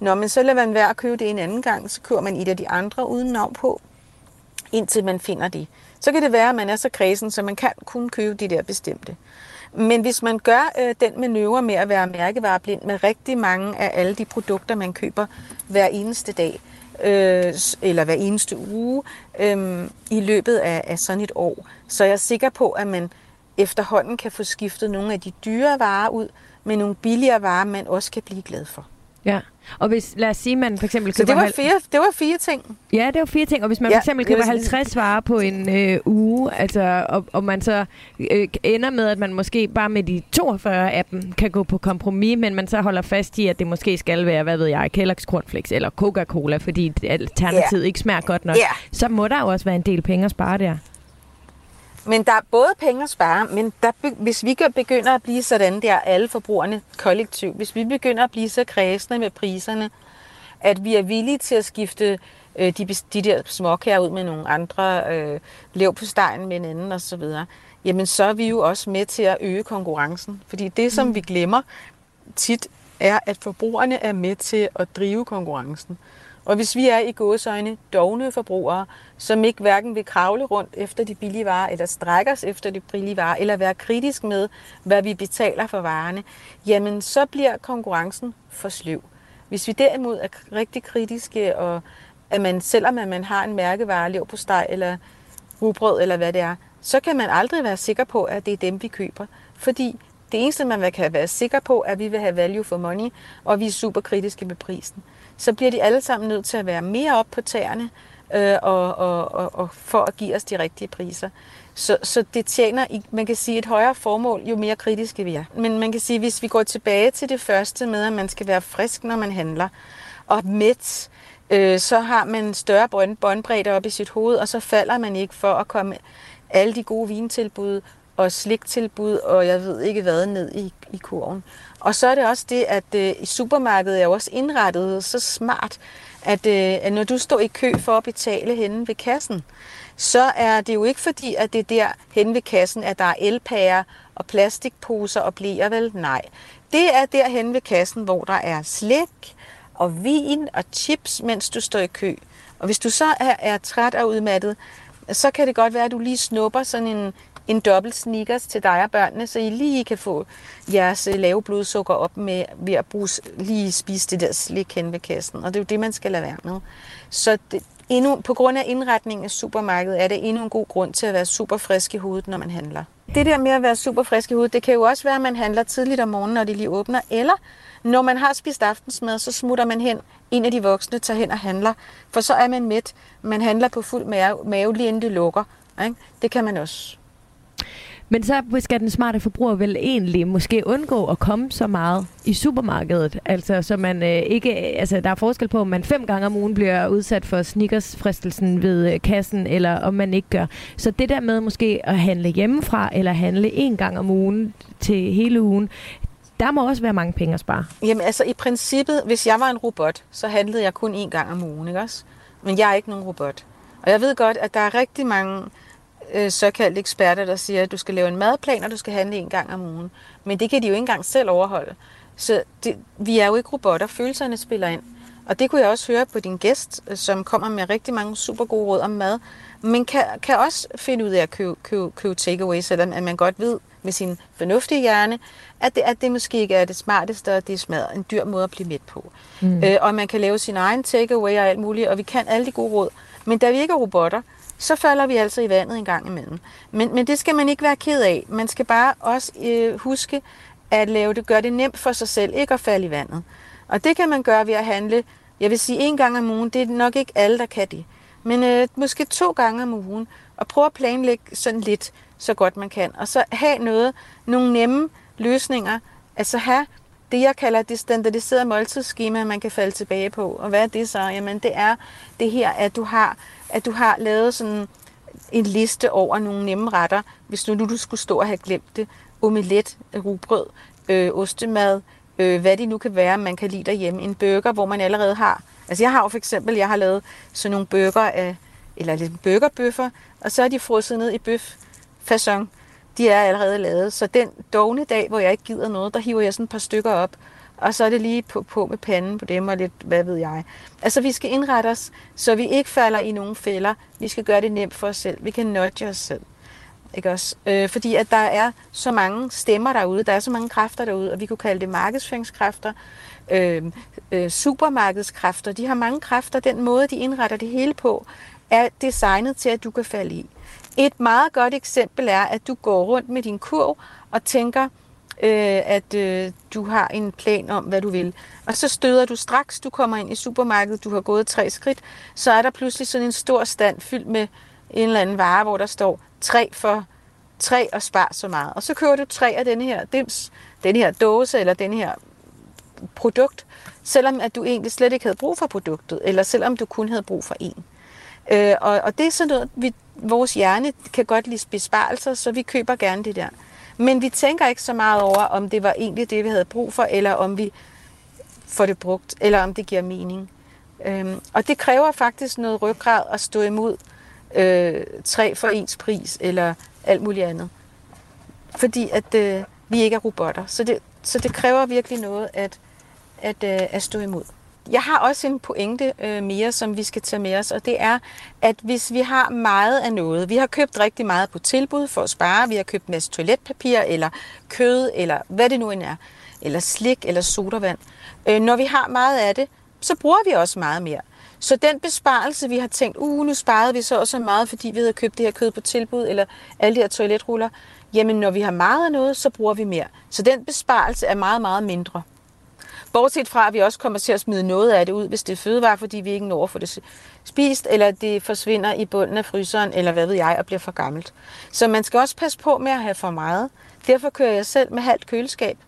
Nå, men så lader man være at købe det en anden gang, så kører man et af de andre uden navn på, indtil man finder det. Så kan det være, at man er så kredsen, så man kan kun købe de der bestemte. Men hvis man gør øh, den manøvre med at være mærkevareblind med rigtig mange af alle de produkter, man køber hver eneste dag, øh, eller hver eneste uge øh, i løbet af, af sådan et år, så er jeg sikker på, at man efterhånden kan få skiftet nogle af de dyre varer ud med nogle billigere varer, man også kan blive glad for. Ja, og hvis, lad os sige, man for eksempel Så det var, fire, det var fire ting. Ja, det var fire ting. Og hvis man Ja, for eksempel køber sådan- 50 varer på en øh, uge, altså, og, og man så øh, ender med, at man måske bare med de 42 af dem kan gå på kompromis, men man så holder fast i, at det måske skal være, hvad ved jeg, Kellogg's Cornflakes eller Coca-Cola, fordi alternativet Ja. ikke smager godt nok. Ja. Så må der jo også være en del penge at spare der. Men der er både penge at spare, men der, hvis vi begynder at blive sådan der, alle forbrugerne kollektivt, hvis vi begynder at blive så kredsende med priserne, at vi er villige til at skifte øh, de, de der småkager ud med nogle andre, øh, lev på stegen med en anden osv., jamen så er vi jo også med til at øge konkurrencen. Fordi det, som vi glemmer tit, er, at forbrugerne er med til at drive konkurrencen. Og hvis vi er i gåsøjne dogne forbrugere, som ikke hverken vil kravle rundt efter de billige varer, eller strække os efter de billige varer, eller være kritisk med, hvad vi betaler for varerne, jamen så bliver konkurrencen for sløv. Hvis vi derimod er rigtig kritiske, og at man, selvom at man har en mærkevare, lev på steg eller rugbrød eller hvad det er, så kan man aldrig være sikker på, at det er dem, vi køber. Fordi det eneste, man kan være sikker på, er, at vi vil have value for money, og vi er super kritiske med prisen. Så bliver de alle sammen nødt til at være mere op på tæerne, øh, og, og, og, og for at give os de rigtige priser. Så, så det tjener, man kan sige, et højere formål, jo mere kritiske vi er. Men man kan sige, hvis vi går tilbage til det første med, at man skal være frisk, når man handler, og mæt, øh, så har man større bånd- båndbredde op i sit hoved, og så falder man ikke for at komme alle de gode vintilbud og sliktilbud, og jeg ved ikke hvad, ned i, i kurven. Og så er det også det, at øh, i supermarkedet er jo også indrettet så smart, at, øh, at når du står i kø for at betale henne ved kassen, så er det jo ikke fordi, at det er der henne ved kassen, at der er elpærer og plastikposer og blæer, vel? Nej. Det er der henne ved kassen, hvor der er slik og vin og chips, mens du står i kø. Og hvis du så er, er træt og udmattet, så kan det godt være, at du lige snupper sådan en, en dobbelt sneakers til dig og børnene, så I lige kan få jeres øh, lave blodsukker op med ved at bruge, lige spise det der slik hen ved kassen. Og det er jo det, man skal lade være med. Så det, endnu, på grund af indretningen af supermarkedet er det endnu en god grund til at være super frisk i hovedet, når man handler. Det der med at være super frisk i hovedet, det kan jo også være, at man handler tidligt om morgenen, når de lige åbner, eller når man har spist aftensmad, så smutter man hen, en af de voksne tager hen og handler, for så er man mæt. Man handler på fuld mave, mave lige inden det lukker. Ikke? Det kan man også. Men så skal den smarte forbruger vel egentlig måske undgå at komme så meget i supermarkedet. Altså, så man øh, ikke, altså, der er forskel på, om man fem gange om ugen bliver udsat for sneakersfristelsen ved øh, kassen, eller om man ikke gør. Så det der med måske at handle hjemmefra, eller handle en gang om ugen til hele ugen, der må også være mange penge at spare. Jamen altså i princippet, hvis jeg var en robot, så handlede jeg kun én gang om ugen, ikke også? Men jeg er ikke nogen robot. Og jeg ved godt, at der er rigtig mange øh, såkaldte eksperter, der siger, at du skal lave en madplan, og du skal handle en gang om ugen. Men det kan de jo ikke engang selv overholde. Så det, vi er jo ikke robotter, følelserne spiller ind. Og det kunne jeg også høre på din gæst, øh, som kommer med rigtig mange super gode råd om mad. Men kan, kan også finde ud af at købe, købe, købe takeaway, selvom at man godt ved med sin fornuftige hjerne, at det, at det måske ikke er det smarteste, og det er smad, en dyr måde at blive mæt på. Mm. Øh, og man kan lave sin egen takeaway og alt muligt, og vi kan alle de gode råd. Men da vi ikke er robotter, så falder vi altså i vandet en gang imellem. Men, men det skal man ikke være ked af. Man skal bare også øh, huske, at lave det, gøre det nemt for sig selv, ikke at falde i vandet. Og det kan man gøre ved at handle, jeg vil sige en gang om ugen, det er nok ikke alle, der kan det. Men øh, måske to gange om ugen, og prøve at planlægge sådan lidt, så godt man kan. Og så have noget, nogle nemme løsninger, altså have det, jeg kalder det standardiserede måltidsskema, man kan falde tilbage på. Og hvad er det så? Jamen, det er det her, at du har, at du har lavet sådan en liste over nogle nemme retter, hvis nu du skulle stå og have glemt det. Omelet, rugbrød, øh, ostemad, øh, hvad det nu kan være, man kan lide derhjemme. En burger, hvor man allerede har... Altså jeg har jo for eksempel, jeg har lavet sådan nogle burger af, eller lidt burgerbøffer, og så er de frosset ned i bøf fasong. De er allerede lavet. Så den dogne dag, hvor jeg ikke gider noget, der hiver jeg sådan et par stykker op, og så er det lige på, på med panden på dem og lidt, hvad ved jeg. Altså vi skal indrette os, så vi ikke falder i nogen fælder. Vi skal gøre det nemt for os selv. Vi kan nudge os selv. Ikke også? Øh, fordi at der er så mange stemmer derude, der er så mange kræfter derude, og vi kunne kalde det markedsføringskræfter, øh, øh, supermarkedskræfter. De har mange kræfter. Den måde, de indretter det hele på, er designet til, at du kan falde i. Et meget godt eksempel er, at du går rundt med din kurv og tænker, øh, at øh, du har en plan om, hvad du vil. Og så støder du straks, du kommer ind i supermarkedet, du har gået tre skridt, så er der pludselig sådan en stor stand fyldt med en eller anden vare, hvor der står tre for tre og spar så meget. Og så køber du tre af denne her dims, den her dåse eller den her produkt, selvom at du egentlig slet ikke havde brug for produktet, eller selvom du kun havde brug for en. Øh, og, og det er sådan noget, vi, vores hjerne kan godt lide besparelser, så vi køber gerne det der. Men vi tænker ikke så meget over, om det var egentlig det, vi havde brug for, eller om vi får det brugt, eller om det giver mening. Øhm, og det kræver faktisk noget ryggrad at stå imod øh, tre for ens pris, eller alt muligt andet. Fordi at øh, vi ikke er robotter. Så det, så det kræver virkelig noget at, at, øh, at stå imod. Jeg har også en pointe øh, mere, som vi skal tage med os, og det er, at hvis vi har meget af noget, vi har købt rigtig meget på tilbud for at spare, vi har købt en masse toiletpapir, eller kød, eller hvad det nu end er, eller slik, eller sodavand. Øh, når vi har meget af det, så bruger vi også meget mere. Så den besparelse, vi har tænkt, uh, nu sparede vi så også meget, fordi vi havde købt det her kød på tilbud, eller alle de her toiletruller, jamen når vi har meget af noget, så bruger vi mere. Så den besparelse er meget, meget mindre. Bortset fra, at vi også kommer til at smide noget af det ud, hvis det er fødevare, fordi vi ikke når at få det spist, eller det forsvinder i bunden af fryseren, eller hvad ved jeg, og bliver for gammelt. Så man skal også passe på med at have for meget. Derfor kører jeg selv med halvt køleskab,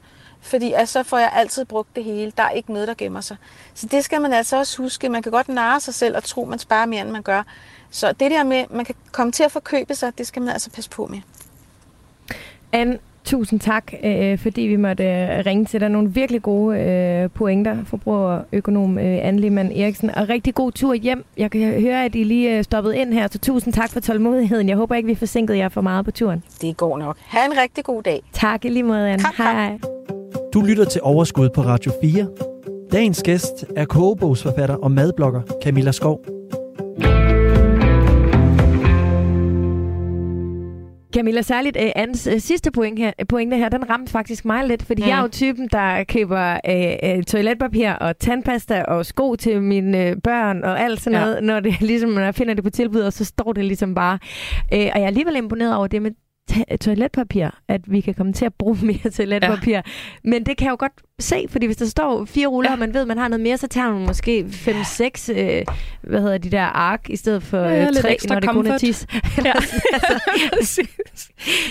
fordi altså, så får jeg altid brugt det hele. Der er ikke noget, der gemmer sig. Så det skal man altså også huske. Man kan godt narre sig selv og tro, man sparer mere, end man gør. Så det der med, man kan komme til at forkøbe sig, det skal man altså passe på med. Anne, Tusind tak, øh, fordi vi måtte øh, ringe til dig. Nogle virkelig gode øh, pointer, forbrugerøkonom øh, Anne Lehmann Eriksen. Og rigtig god tur hjem. Jeg kan høre, at I lige øh, stoppet ind her, så tusind tak for tålmodigheden. Jeg håber ikke, vi forsinkede jer for meget på turen. Det går nok. Ha' en rigtig god dag. Tak i lige måde, Anne. Hej, hej. Du lytter til Overskud på Radio 4. Dagens gæst er kogebogsforfatter og madblogger Camilla Skov. Camilla, særligt uh, Annes uh, sidste point her, pointe her, den ramte faktisk mig lidt, fordi mm. jeg er jo typen, der køber uh, uh, toiletpapir og tandpasta og sko til mine uh, børn og alt sådan ja. noget, når det ligesom, når jeg finder det på tilbud, og så står det ligesom bare. Uh, og jeg er alligevel imponeret over det med toiletpapir, at vi kan komme til at bruge mere toiletpapir. Ja. Men det kan jeg jo godt se, fordi hvis der står fire ruller, ja. og man ved, at man har noget mere, så tager man måske 5-6, øh, hvad hedder de der ark, i stedet for ja, øh, tre, når det comfort. kun er tis. ja. altså.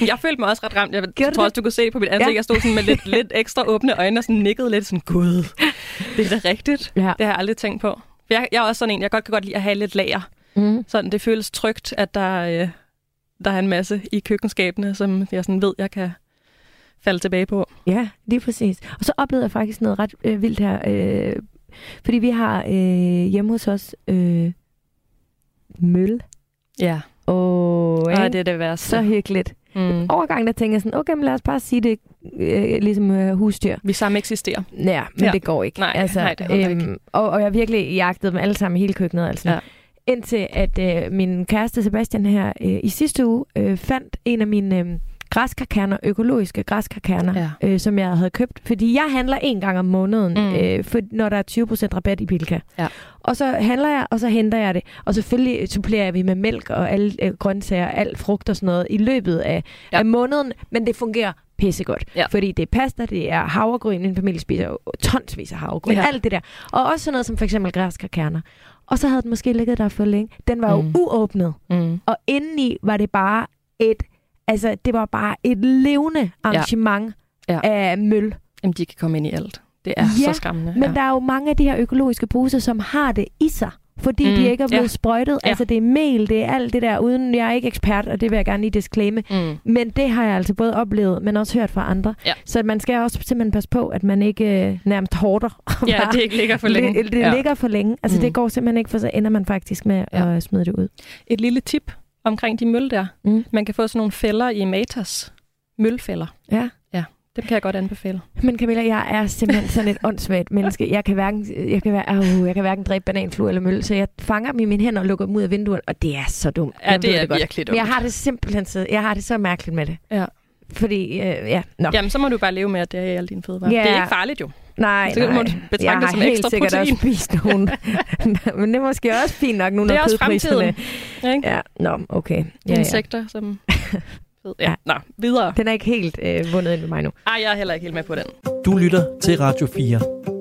jeg følte mig også ret ramt. Jeg Gjorde tror også, du kunne se på mit ansigt, ja. jeg stod sådan med lidt, lidt ekstra åbne øjne og sådan nikkede lidt sådan, gud, det er da rigtigt. Ja. Det har jeg aldrig tænkt på. Jeg, jeg er også sådan en, jeg godt kan godt lide at have lidt lager. Mm. Sådan, det føles trygt, at der... Øh, der er en masse i køkkenskabene, som jeg sådan ved, jeg kan falde tilbage på. Ja, lige præcis. Og så oplevede jeg faktisk noget ret øh, vildt her. Øh, fordi vi har øh, hjemme hos os øh, møl. Ja. Og, det er det værste. Så hyggeligt. Mm. Overgang, der tænker jeg sådan, okay, men lad os bare sige det øh, ligesom øh, husdyr. Vi sammen eksisterer. Ja, men ja. det går ikke. Nej, altså, nej det øhm, ikke. Og, og jeg har virkelig jagtet dem alle sammen i hele køkkenet. Altså. Ja. Indtil at øh, min kæreste Sebastian her øh, i sidste uge øh, fandt en af mine øh, græskarkerner, økologiske græskarkerner, ja. øh, som jeg havde købt. Fordi jeg handler en gang om måneden, mm. øh, for, når der er 20% rabat i Bilka. Ja. Og så handler jeg, og så henter jeg det. Og selvfølgelig supplerer vi med mælk og alle øh, grøntsager, alt frugt og sådan noget i løbet af, ja. af måneden. Men det fungerer pissegodt. Ja. Fordi det er pasta, det er havregryn, min familie spiser jo tonsvis af havregryn, Ja. alt det der. Og også sådan noget som for eksempel græske kerner. Og så havde den måske ligget der for længe. Den var jo Mm. uåbnet, Mm. og indeni var det bare et, altså det var bare et levende arrangement Ja. ja. af møl. Jamen, de kan komme ind i alt. Det er Ja, så skræmmende. Men der er jo mange af de her økologiske poser, som har det i sig. Fordi Mm, de ikke er blevet ja. sprøjtet. Ja. Altså det er mel, det er alt det der, uden jeg er ikke ekspert, og det vil jeg gerne lige disclaime. Mm. Men det har jeg altså både oplevet, men også hørt fra andre. Ja. Så man skal også simpelthen passe på, at man ikke øh, nærmest hårder. Ja, det ikke ligger for længe. Det, det ja. ligger for længe. Altså Mm. det går simpelthen ikke, for så ender man faktisk med ja. at smide det ud. Et lille tip omkring de møl der. Mm. Man kan få sådan nogle fælder i Matas. Mølfælder. Ja. Dem kan jeg godt anbefale. Men Camilla, jeg er simpelthen sådan et åndssvagt menneske. Jeg kan hverken, jeg kan, hver, uh, jeg kan hverken dræbe bananfluer eller møl, så jeg fanger dem i mine hænder og lukker dem ud af vinduet, og det er så dumt. Ja, Jeg det er godt. virkelig Men jeg dumt. har det simpelthen så, jeg har det så mærkeligt med det. Ja. Fordi, øh, ja, nå. Jamen, så må du bare leve med, at det er i alle dine fødevarer. Ja. Det er ikke farligt jo. Nej, Så nej. må du betragte jeg det har som helt ekstra sikkert protein. også spist nogle. Men det er måske også fint nok nu, Det når er også kødpriserne... fremtiden. Ikke? Ja, nå, okay. Ja, ja. Insekter, som... ja. Ja. Nå, videre. Den er ikke helt øh, vundet ind med mig nu. Ej, jeg er heller ikke helt med på den. Du lytter til Radio 4.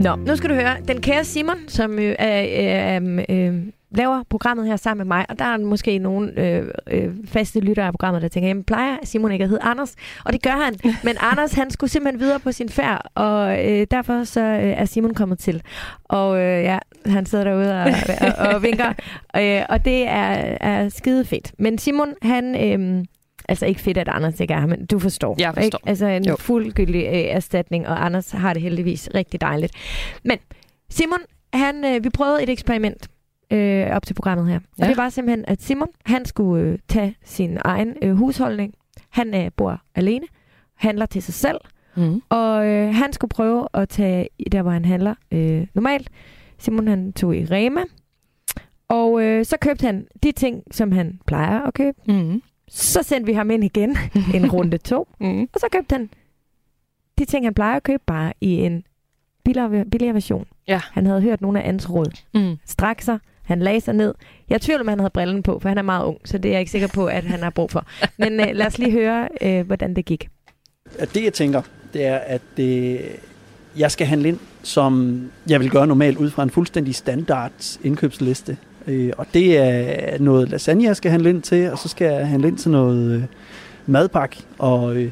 Nå, nu skal du høre. Den kære Simon, som øh, er, øh, øh, laver programmet her sammen med mig, og der er måske nogle øh, øh, faste lyttere af programmet, der tænker, jamen plejer Simon ikke at hedde Anders? Og det gør han. Men Anders, han skulle simpelthen videre på sin færd, og øh, derfor så øh, er Simon kommet til. Og øh, ja, han sidder derude og, og, og vinker, øh, og det er, er skide fedt. Men Simon, han... Øh, Altså ikke fedt, at Anders ikke er her, men du forstår. Jeg forstår. Ikke? Altså en Jo. fuldgyldig øh, erstatning, og Anders har det heldigvis rigtig dejligt. Men Simon, han, øh, vi prøvede et eksperiment øh, op til programmet her. Ja. Og det var simpelthen, at Simon, han skulle øh, tage sin egen øh, husholdning. Han øh, bor alene, handler til sig selv, Mm. og øh, han skulle prøve at tage der, hvor han handler øh, normalt. Simon, han tog i Rema, og øh, så købte han de ting, som han plejer at købe. Mm. Så sendte vi ham ind igen, en runde to. Mm. Og så købte han de ting, han plejer at købe, bare i en billigere, billigere version. Ja. Han havde hørt nogle af Ans råd. Mm. Strak sig, han lagde sig ned. Jeg tvivler, om han havde brillen på, for han er meget ung, så det er jeg ikke sikker på, at han har brug for. Men øh, lad os lige høre, øh, hvordan det gik. at det, jeg tænker, det er, at det, jeg skal handle ind, som jeg vil gøre normalt ud fra en fuldstændig standard indkøbsliste. Øh, og det er noget lasagne, jeg skal handle ind til, og så skal jeg handle ind til noget øh, madpak og, øh,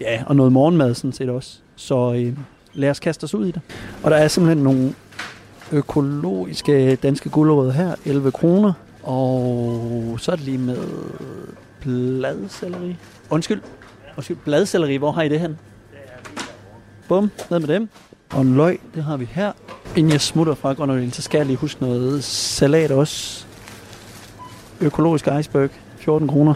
ja, og noget morgenmad sådan set også. Så øh, lad os kaste os ud i det. Og der er simpelthen nogle økologiske danske gulerødder her, 11 kroner. Og så er det lige med bladcelleri. Undskyld, Undskyld, bladcelleri, hvor har I det hen? Bum, ned med dem. Og løg, det har vi her. Inden jeg smutter fra grønnerøen, så skal jeg lige huske noget salat også. Økologisk iceberg, 14 kroner.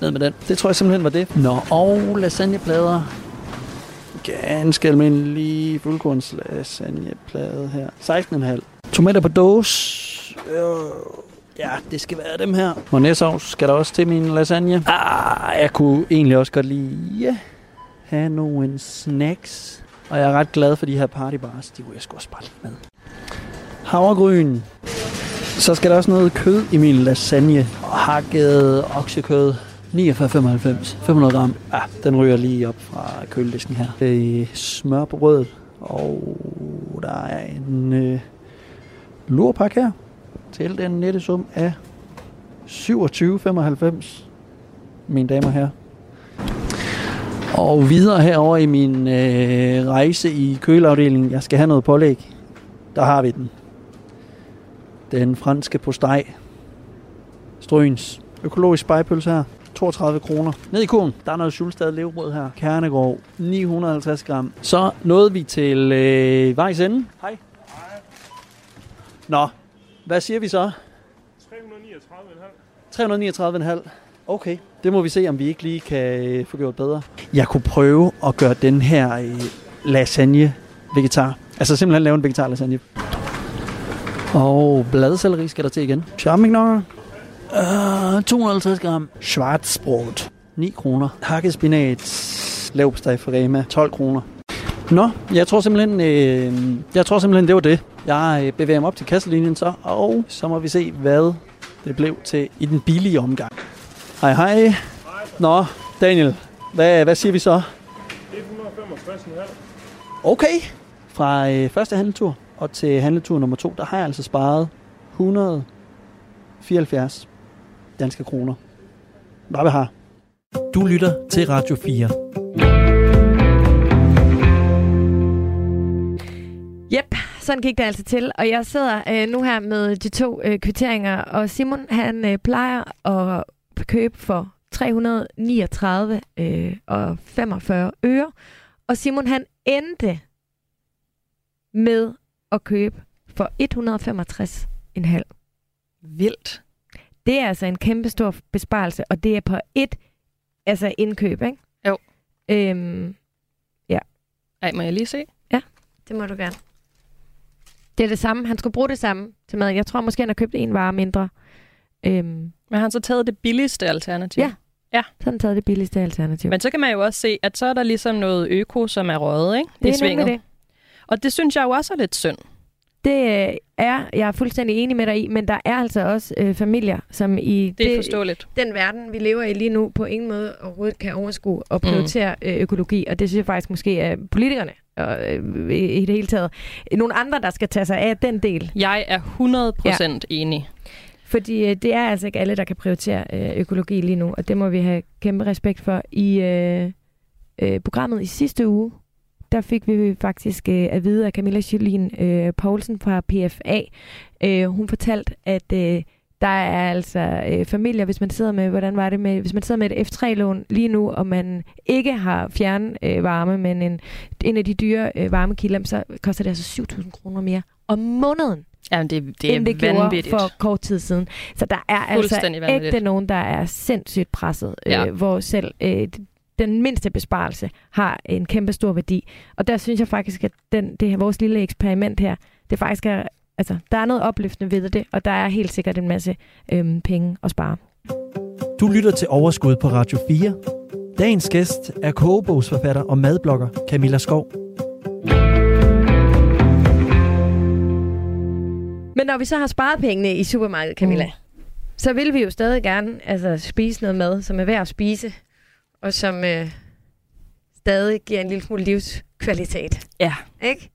Ned med den. Det tror jeg simpelthen var det. Nå, og lasagneplader. Ganske almindelig fuldkorns lasagneplade her. 16,5. Tomater på dåse. Øh, ja, det skal være dem her. Mornæsovs skal der også til min lasagne. Ah, jeg kunne egentlig også godt lige ja, have nogle snacks. Og jeg er ret glad for de her partybars. De kunne jeg sgu også bare lidt med. Havregryn. Så skal der også noget kød i min lasagne. Og hakket oksekød. 49,95. 500 gram. Ja, den ryger lige op fra køledisken her. Det smør på. Og der er en øh, lurpak her. Til den nette sum af 27,95. Mine damer her. Og videre herover i min øh, rejse i køleafdelingen. Jeg skal have noget pålæg. Der har vi den. Den franske postej. Stryns. Økologisk spejpølse her. 32 kroner. Ned i kurven, der er noget Schulstad levebrød her. Kernegrov, 950 gram. Så nåede vi til øh, vejs ende. Hej. Nå, hvad siger vi så? 339,5. Okay, det må vi se, om vi ikke lige kan øh, få gjort bedre. Jeg kunne prøve at gøre den her øh, lasagne vegetar. Altså simpelthen lave en vegetar lasagne. Og bladcelleri skal der til igen. Champignon. Uh, 250 gram. Schwarzbrot. 9 kroner. Hakket spinat. Lavpostej for Rema. 12 kroner. Nå, jeg tror simpelthen, øh, jeg tror simpelthen, det var det. Jeg øh, bevæger mig op til kasselinjen så, og så må vi se, hvad det blev til i den billige omgang. Hej, hej. Nå, Daniel, hvad, hvad siger vi så? 165,5. Okay. Fra øh, første handletur og til handletur nummer to, der har jeg altså sparet 174 danske kroner. Hvad vi har. Du lytter til Radio 4. Yep, sådan gik det altså til. Og jeg sidder øh, nu her med de to øh, kvitteringer, og Simon han øh, plejer at købe for 339 øh, og 45 øre. Og Simon han endte med at købe for 165,5. Vildt. Det er altså en kæmpe stor besparelse, og det er på et altså indkøb, ikke? Jo. Øhm, Ej, må jeg lige se? det må du gerne. Det er det samme. Han skulle bruge det samme til mad. Jeg tror måske, han har købt en vare mindre. Øhm, Men har han så taget det billigste alternativ? Ja. så har han taget det billigste alternativ. Men så kan man jo også se, at så er der ligesom noget øko, som er røget ikke? det i er svinget. nemlig det. Og det synes jeg jo også er lidt synd. Det øh, er jeg er fuldstændig enig med dig i, men der er altså også øh, familier, som i Det er forståeligt. den verden, vi lever i lige nu, på ingen måde overhovedet kan overskue og prioritere mm. øh, økologi. Og det synes jeg faktisk måske er politikerne og, øh, i, i det hele taget. Nogle andre, der skal tage sig af den del. Jeg er 100% ja. enig. Fordi øh, det er altså ikke alle, der kan prioritere øh, økologi lige nu, og det må vi have kæmpe respekt for. I øh, øh, programmet i sidste uge, der fik vi faktisk øh, at vide af Camilla Jolien øh, Poulsen fra PFA. Øh, hun fortalte, at øh, der er altså øh, familier, hvis man sidder med, hvordan var det med, hvis man sidder med et F3-lån lige nu, og man ikke har fjern øh, varme, men en, en af de dyre øh, varmekilder, så koster det altså 7.000 kroner mere om måneden Jamen, det, det er end det gjorde vanvittigt. for kort tid siden. Så der er altså ægte nogen, der er sindssygt presset, Ja. øh, hvor selv øh, den mindste besparelse har en kæmpe stor værdi. Og der synes jeg faktisk, at den, det her, vores lille eksperiment her, det faktisk er, altså, der er noget opløftende ved det, og der er helt sikkert en masse øhm, penge at spare. Du lytter til Overskud på Radio 4. Dagens gæst er kogebogsforfatter og madblogger Camilla Skov. Men når vi så har sparet pengene i supermarkedet, Camilla, mm. så vil vi jo stadig gerne altså, spise noget mad, som er værd at spise, og som øh, stadig giver en lille smule livskvalitet. Ja. Ikke?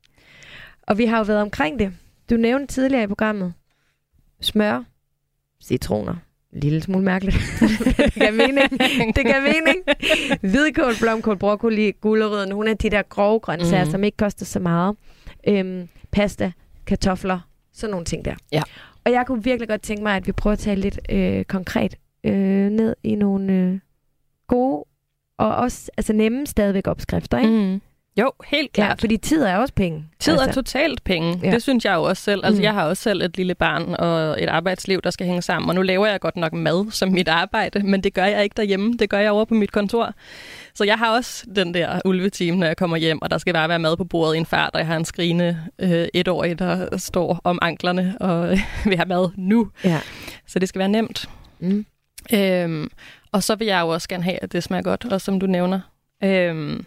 Og vi har jo været omkring det. Du nævnte tidligere i programmet smør, citroner. En lille smule mærkeligt. det gav mening. Det gav mening. Hvidkål, blomkål, broccoli, gulerødder. Nogle af de der grove grøntsager, Mhm. mm. som ikke koster så meget. Øhm, pasta, kartofler, sådan nogle ting der. Ja. Og jeg kunne virkelig godt tænke mig, at vi prøver at tale lidt øh, konkret øh, ned i nogle øh, gode og også altså nemme stadigvæk opskrifter. Ikke? Mm. Jo, helt Ja, klart. fordi tid er også penge. Tid er totalt penge. Ja. Ja. Det synes jeg jo også selv. Altså, Mm. jeg har også selv et lille barn og et arbejdsliv, der skal hænge sammen. Og nu laver jeg godt nok mad som mit arbejde, men det gør jeg ikke derhjemme. Det gør jeg over på mit kontor. Så jeg har også den der ulvetime, når jeg kommer hjem, og der skal bare være mad på bordet i en fart, og jeg har en skrigende øh, etårig, der står om anklerne og vil have mad nu. Ja. Så det skal være nemt. Mm. Øhm, og så vil jeg jo også gerne have, at det smager godt, også som du nævner. Øhm,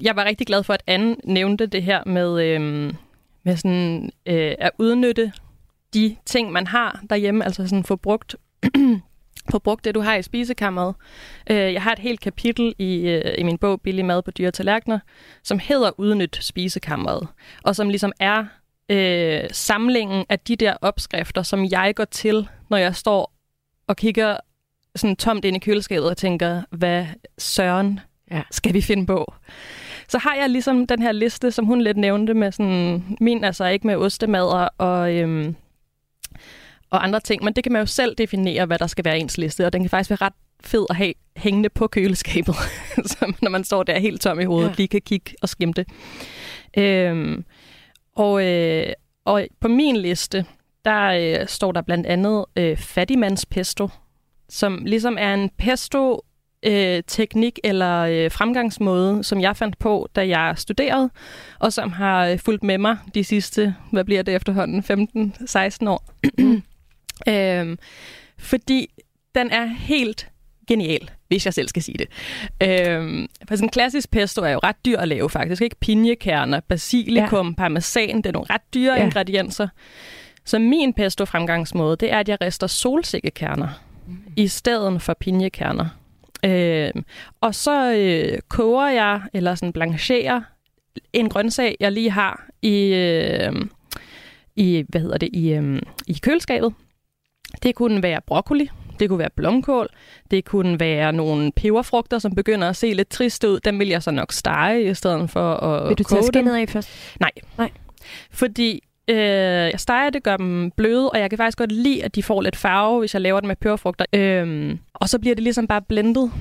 jeg var rigtig glad for, at Anne nævnte det her med, øhm, med sådan, øh, at udnytte de ting, man har derhjemme, altså sådan få brugt, få brugt det, du har i spisekammeret. Øh, jeg har et helt kapitel i, øh, i min bog Billig mad på dyre tallerkener, som hedder Udnyt spisekammeret, og som ligesom er øh, samlingen af de der opskrifter, som jeg går til, når jeg står og kigger sådan tomt ind i køleskabet og tænker, hvad søren Ja. skal vi finde på? Så har jeg ligesom den her liste, som hun lidt nævnte med sådan, min altså ikke med ostemader og, øhm, og andre ting, men det kan man jo selv definere, hvad der skal være ens liste, og den kan faktisk være ret fed at have hængende på køleskabet, så når man står der helt tom i hovedet, ja. lige kan kigge og skimte. Øhm, og, øh, og på min liste, der øh, står der blandt andet øh, fattigmandspesto, som ligesom er en pesto øh, teknik eller øh, fremgangsmåde, som jeg fandt på, da jeg studerede, og som har øh, fulgt med mig de sidste, hvad bliver det efterhånden, 15-16 år. øhm, fordi den er helt genial, hvis jeg selv skal sige det. Øhm, for sådan en klassisk pesto er jo ret dyr at lave faktisk. Ikke pinjekerner, basilikum, ja. parmesan, det er nogle ret dyre Ja. ingredienser. Så min pesto fremgangsmåde, det er, at jeg rester solsikkekerner i stedet for pinjekerner. Øh, og så øh, koger jeg, eller sådan blancherer, en grøntsag, jeg lige har i, øh, i hvad hedder det, i, øh, i køleskabet. Det kunne være broccoli, det kunne være blomkål, det kunne være nogle peberfrugter, som begynder at se lidt trist ud. Dem vil jeg så nok stege i stedet for at Vil du tage skinnet af først? Nej. Nej. Fordi øh, jeg steger det, gør dem bløde, og jeg kan faktisk godt lide, at de får lidt farve, hvis jeg laver det med peberfrugter. Øh, og så bliver det ligesom bare blendet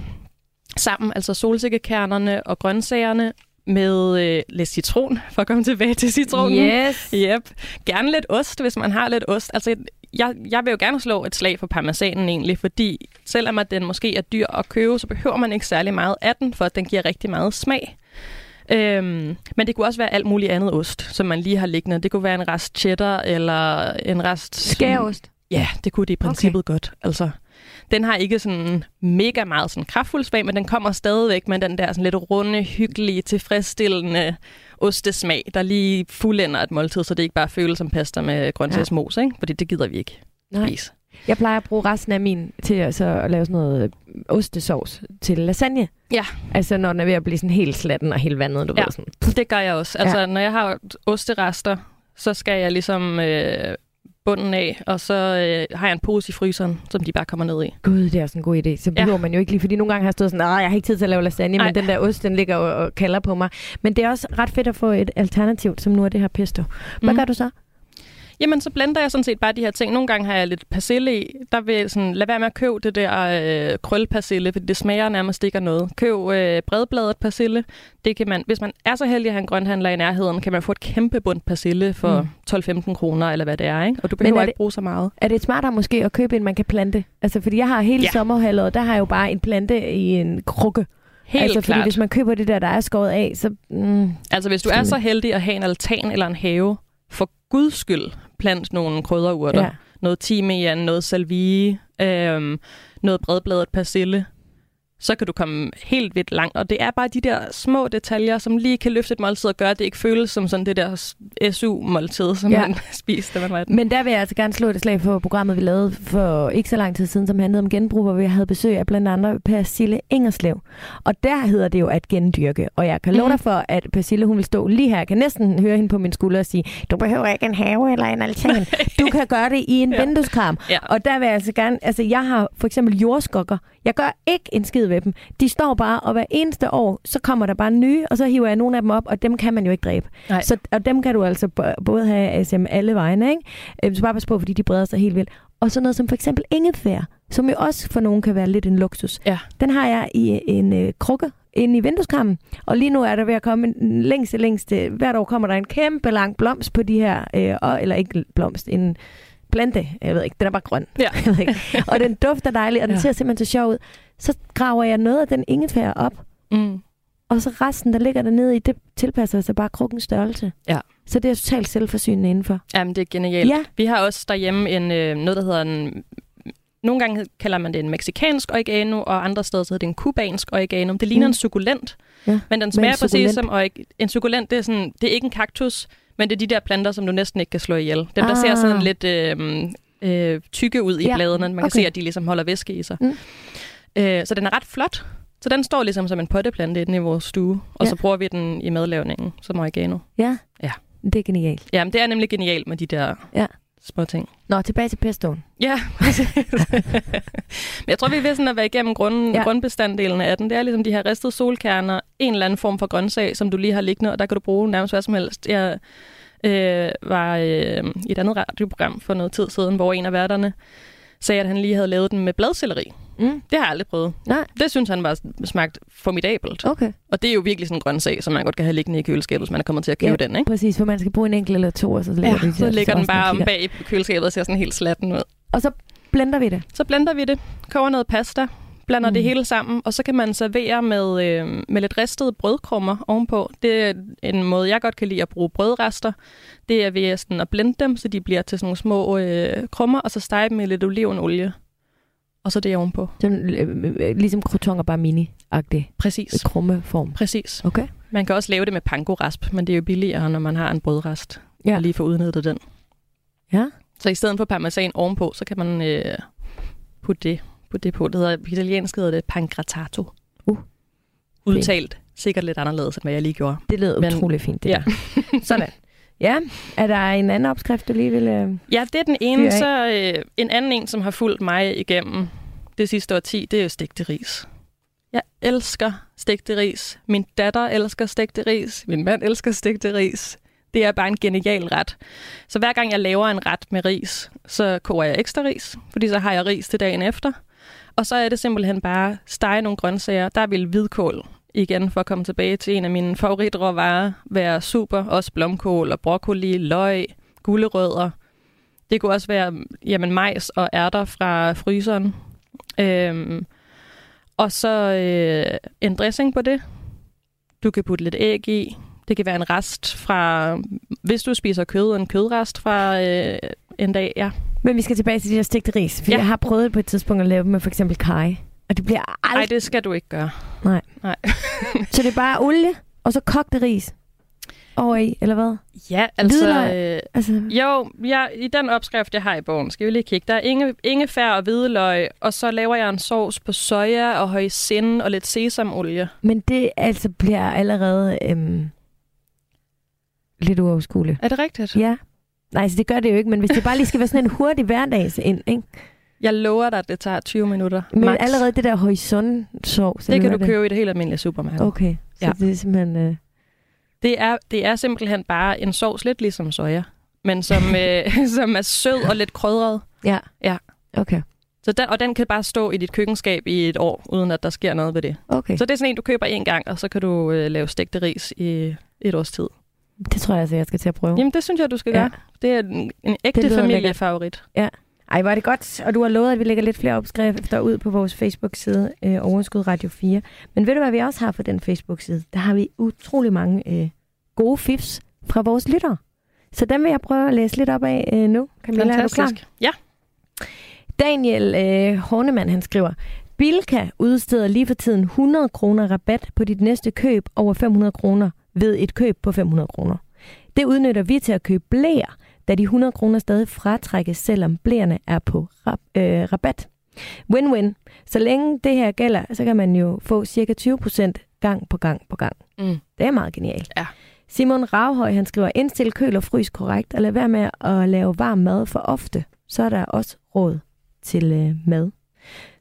sammen, altså solsikkekernerne og grøntsagerne med øh, lidt citron, for at komme tilbage til citronen. Yes. Yep. Gerne lidt ost, hvis man har lidt ost. Altså, jeg, jeg vil jo gerne slå et slag for parmesanen egentlig, fordi selvom at den måske er dyr at købe, så behøver man ikke særlig meget af den, for at den giver rigtig meget smag. Øhm, men det kunne også være alt muligt andet ost, som man lige har liggende. Det kunne være en rest cheddar, eller en rest... Skæreost. Ja, det kunne det i princippet okay. godt. Altså, den har ikke sådan mega meget sådan kraftfuld smag, men den kommer stadigvæk med den der sådan lidt runde, hyggelige, tilfredsstillende ostesmag, der lige fuldender et måltid, så det ikke bare føles som pasta med grøntsagsmos, ikke? Fordi det gider vi ikke Nej. spise. Jeg plejer at bruge resten af min til at, så at lave sådan noget øh, ostesauce til lasagne. Ja. Altså når den er ved at blive sådan helt slatten og helt vandet, du Ja. ved sådan. Det gør jeg også. Altså, Ja. ja. når jeg har osterester, så skal jeg ligesom øh, bunden af, og så øh, har jeg en pose i fryseren, som de bare kommer ned i. Gud, det er også en god idé. Så Ja. behøver man jo ikke lige, fordi nogle gange har jeg stået sådan, "Ah, jeg har ikke tid til at lave lasagne, Ej. men den der ost, den ligger og, og kalder på mig. Men det er også ret fedt at få et alternativ, som nu er det her pesto. Hvad Mhm. gør du så? Jamen, så blender jeg sådan set bare de her ting. Nogle gange har jeg lidt persille i. Der vil sådan, lad være med at købe det der øh, krølpersille, for det smager nærmest ikke af noget. Køb øh, bredbladet persille. Det kan man, hvis man er så heldig at have en grønhandler i nærheden, kan man få et kæmpe bund persille for Mm. 12-15 kroner, eller hvad det er. Ikke? Og du behøver er ikke det- bruge så meget. Er det smartere måske at købe en, man kan plante? Altså, fordi jeg har hele. Ja. sommerhalvåret, der har jeg jo bare en plante i en krukke. Helt altså, klart. fordi hvis man køber det der, der er skåret af, så... Mm, Altså, hvis du er så heldig at have en altan eller en have, for guds skyld, plant nogle krydderurter. ja. Noget timian, noget salvie, øhm, noget bredbladet persille. Så kan du komme helt vildt langt. Og det er bare de der små detaljer, som lige kan løfte et måltid og gøre, at det ikke føles som sådan det der SU-måltid, som Ja. man spiste, da man var den. Men der vil jeg altså gerne slå et slag for programmet, vi lavede for ikke så lang tid siden, som handlede om genbrug, hvor vi havde besøg af blandt andre Persille Ingerslev. Og der hedder det jo at gendyrke. Og jeg kan love Mhm. dig for, at Persille, hun vil stå lige her. Jeg kan næsten høre hende på min skulder og sige, du behøver ikke en have eller en altan. Du kan gøre det i en ja. Vindueskarm. Ja. Og der vil jeg altså gerne, altså jeg har for eksempel jordskokker. Jeg gør ikke en skid ved dem. De står bare, og hver eneste år, så kommer der bare nye, og så hiver jeg nogle af dem op, og dem kan man jo ikke dræbe. Nej. Så, og dem kan du altså både have altså, alle vegne, ikke? Øh, Så bare pas på, fordi de breder sig helt vildt. Og så noget som for eksempel ingefær, som jo også for nogen kan være lidt en luksus. Ja. Den har jeg i en øh, krukke inde i vindueskarmen. Og lige nu er der ved at komme en længste, længste... Hvert år kommer der en kæmpe lang blomst på de her... Øh, og, eller ikke blomst, en plante. Jeg ved ikke, den er bare grøn. Ja. Jeg ved ikke. Og den dufter dejligt, og den ja. Ser simpelthen så sjov ud. Så graver jeg noget af den ingefær op, Mm. og så resten, der ligger dernede i, det tilpasser sig bare krukkens størrelse. Ja. Så det er totalt selvforsynende indenfor. Jamen, det er genialt. Ja. Vi har også derhjemme en, øh, noget, der hedder en... Nogle gange kalder man det en meksikansk oregano, og andre steder så hedder det en kubansk oregano. Det ligner Mm. en sukulent, Ja. men den smager sukulent? præcis som orig- en sukulent. Det er, sådan, det er ikke en kaktus, men det er de der planter, som du næsten ikke kan slå ihjel. Dem, der Ah. ser sådan lidt øh, øh, tykke ud i Ja, ja. bladene. Man kan okay. se, at de ligesom holder væske i sig. Mm. Øh, så den er ret flot. Så den står ligesom som en potteplante inde i vores stue, og Ja. så bruger vi den i madlavningen som oregano. Ja. Ja. Det er genialt. Jamen, det er nemlig genialt med de der Ja. Små ting. Nå, tilbage til pestoen. Ja. Men jeg tror, vi er ved sådan at være igennem grund, Ja. ja. grundbestanddelen af den. Det er ligesom de her ristede solkerner, en eller anden form for grøntsag, som du lige har liggende, og der kan du bruge nærmest hvad som helst. Jeg øh, var øh, i et andet radioprogram for noget tid siden, hvor en af værterne sagde, at han lige havde lavet den med bladcelleri. Mm. Det har jeg aldrig prøvet. Nej. Det synes han var smagt formidabelt. Okay. Og det er jo virkelig sådan en grøntsag, som man godt kan have liggende i køleskabet, hvis man er kommet til at købe Ja, den, ikke? Præcis, for man skal bruge en enkelt eller to, og så ligger, Ja, det så ligger den også, man bare om bag i køleskabet og ser sådan helt slatten ud. Og så blender vi det. Så blender vi det, koger noget pasta, blander Mm. det hele sammen, og så kan man servere med, øh, med lidt ristede brødkrummer ovenpå. Det er en måde, jeg godt kan lide at bruge brødrester. Det er ved sådan at blende dem, så de bliver til sådan nogle små øh, krummer, og så stege dem i lidt olivenolie. Og så det ovenpå. Sådan, øh, øh, ligesom crotonger, bare mini-agtig. Præcis. Krumme form. Præcis. Okay. Man kan også lave det med panko-rasp, men det er jo billigere, når man har en brødrest. Ja. Og lige få udnyttet den. Ja. Så i stedet for parmesan ovenpå, så kan man øh, putte det putte det på. Det hedder, på italiensk hedder det pangratato. Uh. Udtalt sikkert lidt anderledes, end hvad jeg lige gjorde. Det lyder Men- utrolig fint. Det Ja. Sådan. Ja, er der en anden opskrift, du lige vil... Øh... Ja, det er den ene. Så øh, en anden en, som har fulgt mig igennem det sidste årti, det er jo stegte ris. Jeg elsker stegte ris. Min datter elsker stegte ris. Min mand elsker stegte ris. Det er bare en genial ret. Så hver gang jeg laver en ret med ris, så koger jeg ekstra ris, fordi så har jeg ris til dagen efter. Og så er det simpelthen bare stege nogle grøntsager. Der vil hvidkål igen for at komme tilbage til en af mine favoritråvarer være super. Også blomkål og broccoli, løg, gulerødder. Det kunne også være jamen, majs og ærter fra fryseren. Øhm, og så øh, en dressing på det. Du kan putte lidt æg i. Det kan være en rest fra, hvis du spiser kød, en kødrest fra øh, en dag, ja. Men vi skal tilbage til de der stegte ris, for Ja. jeg har prøvet på et tidspunkt at lave dem med for eksempel kaj. Og det bliver Nej, aldrig... det skal du ikke gøre. Så det er bare olie, og så kogte ris over i, eller hvad? Ja, altså... Hvidløg. Øh, Altså, jo, jeg, i den opskrift, jeg har i bogen, skal vi lige kigge. Der er inge, ingefær og hvidløg, og så laver jeg en sovs på soja og hoisin og lidt sesamolie. men det altså bliver allerede øhm, lidt uoverskueligt. Er det rigtigt? Ja. Nej, så det gør det jo ikke, men hvis det bare lige skal være sådan en hurtig hverdags ind, ikke? Jeg lover dig, at det tager 20 minutter. Men max. allerede det der horizon-sovs. Det eller kan du er købe i det helt almindelige supermarked. Okay, så Ja. det er simpelthen... Øh... Det er, det er simpelthen bare en sovs, lidt ligesom soja, men som, øh, som er sød og lidt krydret. Ja. Ja. Okay. Så den, og den kan bare stå i dit køkkenskab i et år, uden at der sker noget ved det. Okay, Så det er sådan en, du køber en gang, og så kan du øh, lave stegte ris i et års tid. det tror jeg altså, jeg skal til at prøve. Jamen, det synes jeg, du skal Ja. gøre. Det er en, en ægte familiefavorit. Ej, hvor er det godt. Og du har lovet, at vi lægger lidt flere opskrifter ud på vores Facebook-side, øh, Overskud Radio 4. Men ved du, hvad vi også har på den Facebook-side? Der har vi utrolig mange øh, gode fifs fra vores lyttere. Så dem vil jeg prøve at læse lidt op af øh, nu. Camilla, er du klar? Ja. Daniel øh, Hornemann, han skriver, Bilka udsteder lige for tiden 100 kroner rabat på dit næste køb over 500 kroner ved et køb på 500 kroner. Det udnytter vi til at købe blæer, da de 100 kroner stadig fratrækkes, selvom blæerne er på rab- øh, rabat. Win-win. Så længe det her gælder, så kan man jo få cirka 20% gang på gang på gang. Mm. Det er meget genialt. Ja. Simon Ravhøj, han skriver, indstil køl og frys korrekt, og lad være med at lave varm mad for ofte. Så er der også råd til øh, mad.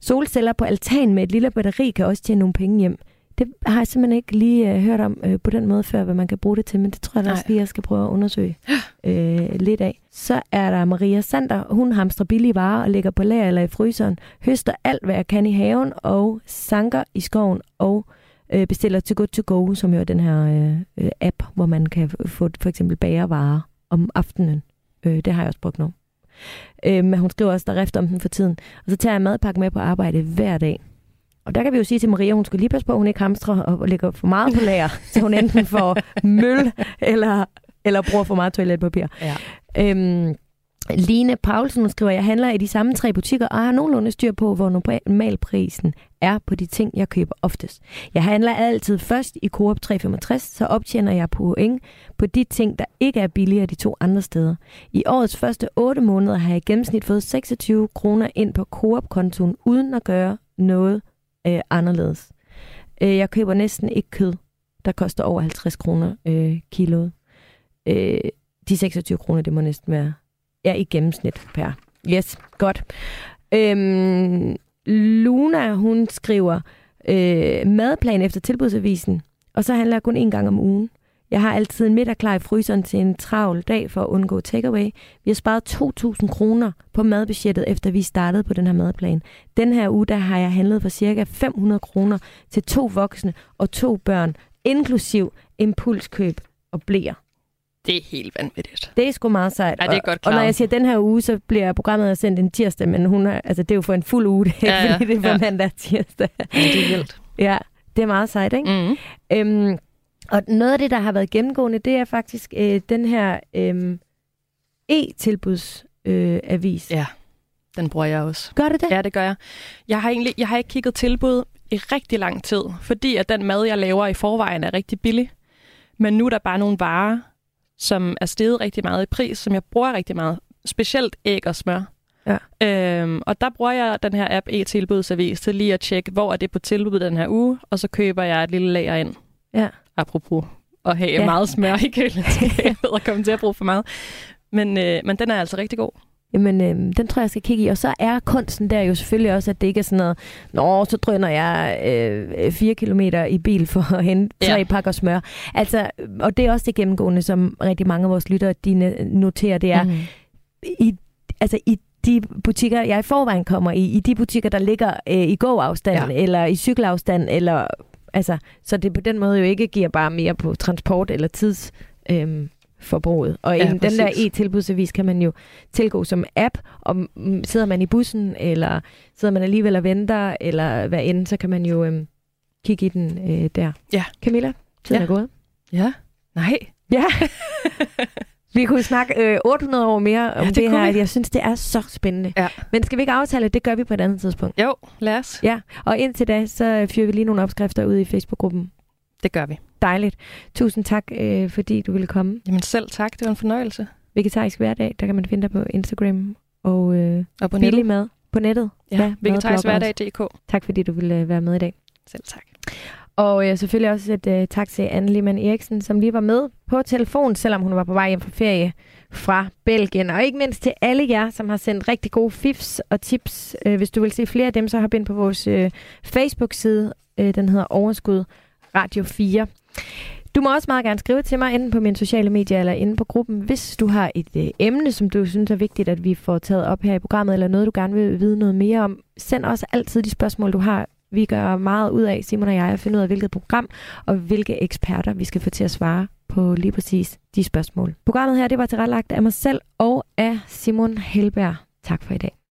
Solceller på altan med et lille batteri kan også tjene nogle penge hjem. Det har jeg simpelthen ikke lige øh, hørt om øh, på den måde før, hvad man kan bruge det til, men det tror jeg da også lige, jeg skal prøve at undersøge øh, lidt af. Så er der Maria Sander. Hun hamstrer billige varer og lægger på lager eller i fryseren, høster alt, hvad jeg kan i haven og sanker i skoven og øh, bestiller til Good to Go, som jo er den her øh, øh, app, hvor man kan få for eksempel bagervarer om aftenen. Øh, det har jeg også brugt nu. Øh, men hun skriver også, der er rift om den for tiden. Og så tager jeg madpakke med på arbejde hver dag. Og der kan vi jo sige til Maria, hun skal lige passe på, at hun ikke hamstrer og lægger for meget på lager, så hun enten får møl eller, eller bruger for meget toiletpapir. Ja. Øhm, Line Paulsen skriver, jeg handler i de samme tre butikker og har nogenlunde styr på, hvor normalprisen er på de ting, jeg køber oftest. Jeg handler altid først i Coop 365, så optjener jeg point på de ting, der ikke er billigere de to andre steder. I årets første 8 måneder har jeg i gennemsnit fået 26 kroner ind på Coop-kontoen, uden at gøre noget øh, anderledes. Øh, jeg køber næsten ikke kød, der koster over 50 kroner øh, kiloet. Øh, de 26 kroner, det må næsten være ja, i gennemsnit per. Yes, godt. Øhm, Luna, hun skriver øh, madplan efter tilbudsavisen, og så handler jeg kun en gang om ugen. Jeg har altid en middag klar i fryseren til en travl dag for at undgå takeaway. Vi har sparet 2.000 kroner på madbudgettet, efter vi startede på den her madplan. Den her uge, der har jeg handlet for cirka 500 kroner til to voksne og to børn, inklusiv impulskøb og blæer. Det er helt vanvittigt. Det er sgu meget sejt. Ja, det er Og- godt Og når jeg siger den her uge, så bliver programmet sendt en tirsdag, men hun er, altså, det er jo for en fuld uge, det er Ja, ja, fordi det er for ja. mandag tirsdag. Ja, det er vildt. Ja, det er meget sejt, ikke? Mm. Øhm, og noget af det, der har været gennemgående, det er faktisk øh, den her øh, e-tilbudsavis. Øh, avis. Ja, den bruger jeg også. Gør det det? Ja, det gør jeg. Jeg har egentlig jeg har ikke kigget tilbud i rigtig lang tid, fordi at den mad, jeg laver i forvejen, er rigtig billig. Men nu er der bare nogle varer, som er steget rigtig meget i pris, som jeg bruger rigtig meget. Specielt æg og smør. Ja. Øhm, og der bruger jeg den her app e-tilbudsavis til lige at tjekke, hvor er det på tilbud den her uge, og så køber jeg et lille lager ind. Ja. Apropos at have Ja. meget smør i køleskabet og komme til at bruge for meget. Men, øh, men den er altså rigtig god. Jamen, øh, den tror jeg, jeg skal kigge i. Og så er kunsten der jo selvfølgelig også, at det ikke er sådan noget, Nå, så drøner jeg øh, fire kilometer i bil for at hente tre Ja. pakker smør. Altså, og det er også det gennemgående, som rigtig mange af vores lyttere de noterer, det er, mm. I, altså i de butikker, jeg i forvejen kommer i, i de butikker, der ligger øh, i gåafstand. Ja. eller i cykelafstand, eller altså, så det på den måde jo ikke giver bare mere på transport eller tids øhm, forbruget. Og Ja, den der e-tilbudsavis kan man jo tilgå som app, og sidder man i bussen, eller sidder man alligevel og venter, eller hvad end, så kan man jo øhm, kigge i den øh, der. Ja. Camilla, tiden Ja. er gået. Ja. Nej. Ja. Vi kunne snakke øh, 800 år mere om Ja, det det, her. vi. Jeg synes, det er så spændende. Ja. Men skal vi ikke aftale, det gør vi på et andet tidspunkt. Jo, lad os. Ja, og indtil da, så fyrer vi lige nogle opskrifter ud i Facebook-gruppen. Det gør vi. Dejligt. Tusind tak, øh, fordi du ville komme. Jamen selv tak, det var en fornøjelse. Vegetarisk hverdag, der kan man finde dig på Instagram og øh, Og på billig nettet. mad på nettet. Ja, ja vegetarisk hverdag.dk. Tak fordi du ville øh, være med i dag. Selv tak. Og øh, selvfølgelig også et øh, tak til Anne Lehmann Eriksen, som lige var med på telefon, selvom hun var på vej hjem fra ferie fra Belgien. Og ikke mindst til alle jer, som har sendt rigtig gode fifs og tips. Øh, hvis du vil se flere af dem, så hop ind på vores øh, Facebook-side. Øh, den hedder Overskud Radio 4. Du må også meget gerne skrive til mig, enten på mine sociale medier eller inde på gruppen, hvis du har et øh, emne, som du synes er vigtigt, at vi får taget op her i programmet, eller noget, du gerne vil vide noget mere om. Send også altid de spørgsmål, du har. Vi gør meget ud af, Simon og jeg, at finde ud af, hvilket program og hvilke eksperter, vi skal få til at svare på lige præcis de spørgsmål. Programmet her, det var tilrettelagt af mig selv og af Simon Helberg. Tak for i dag.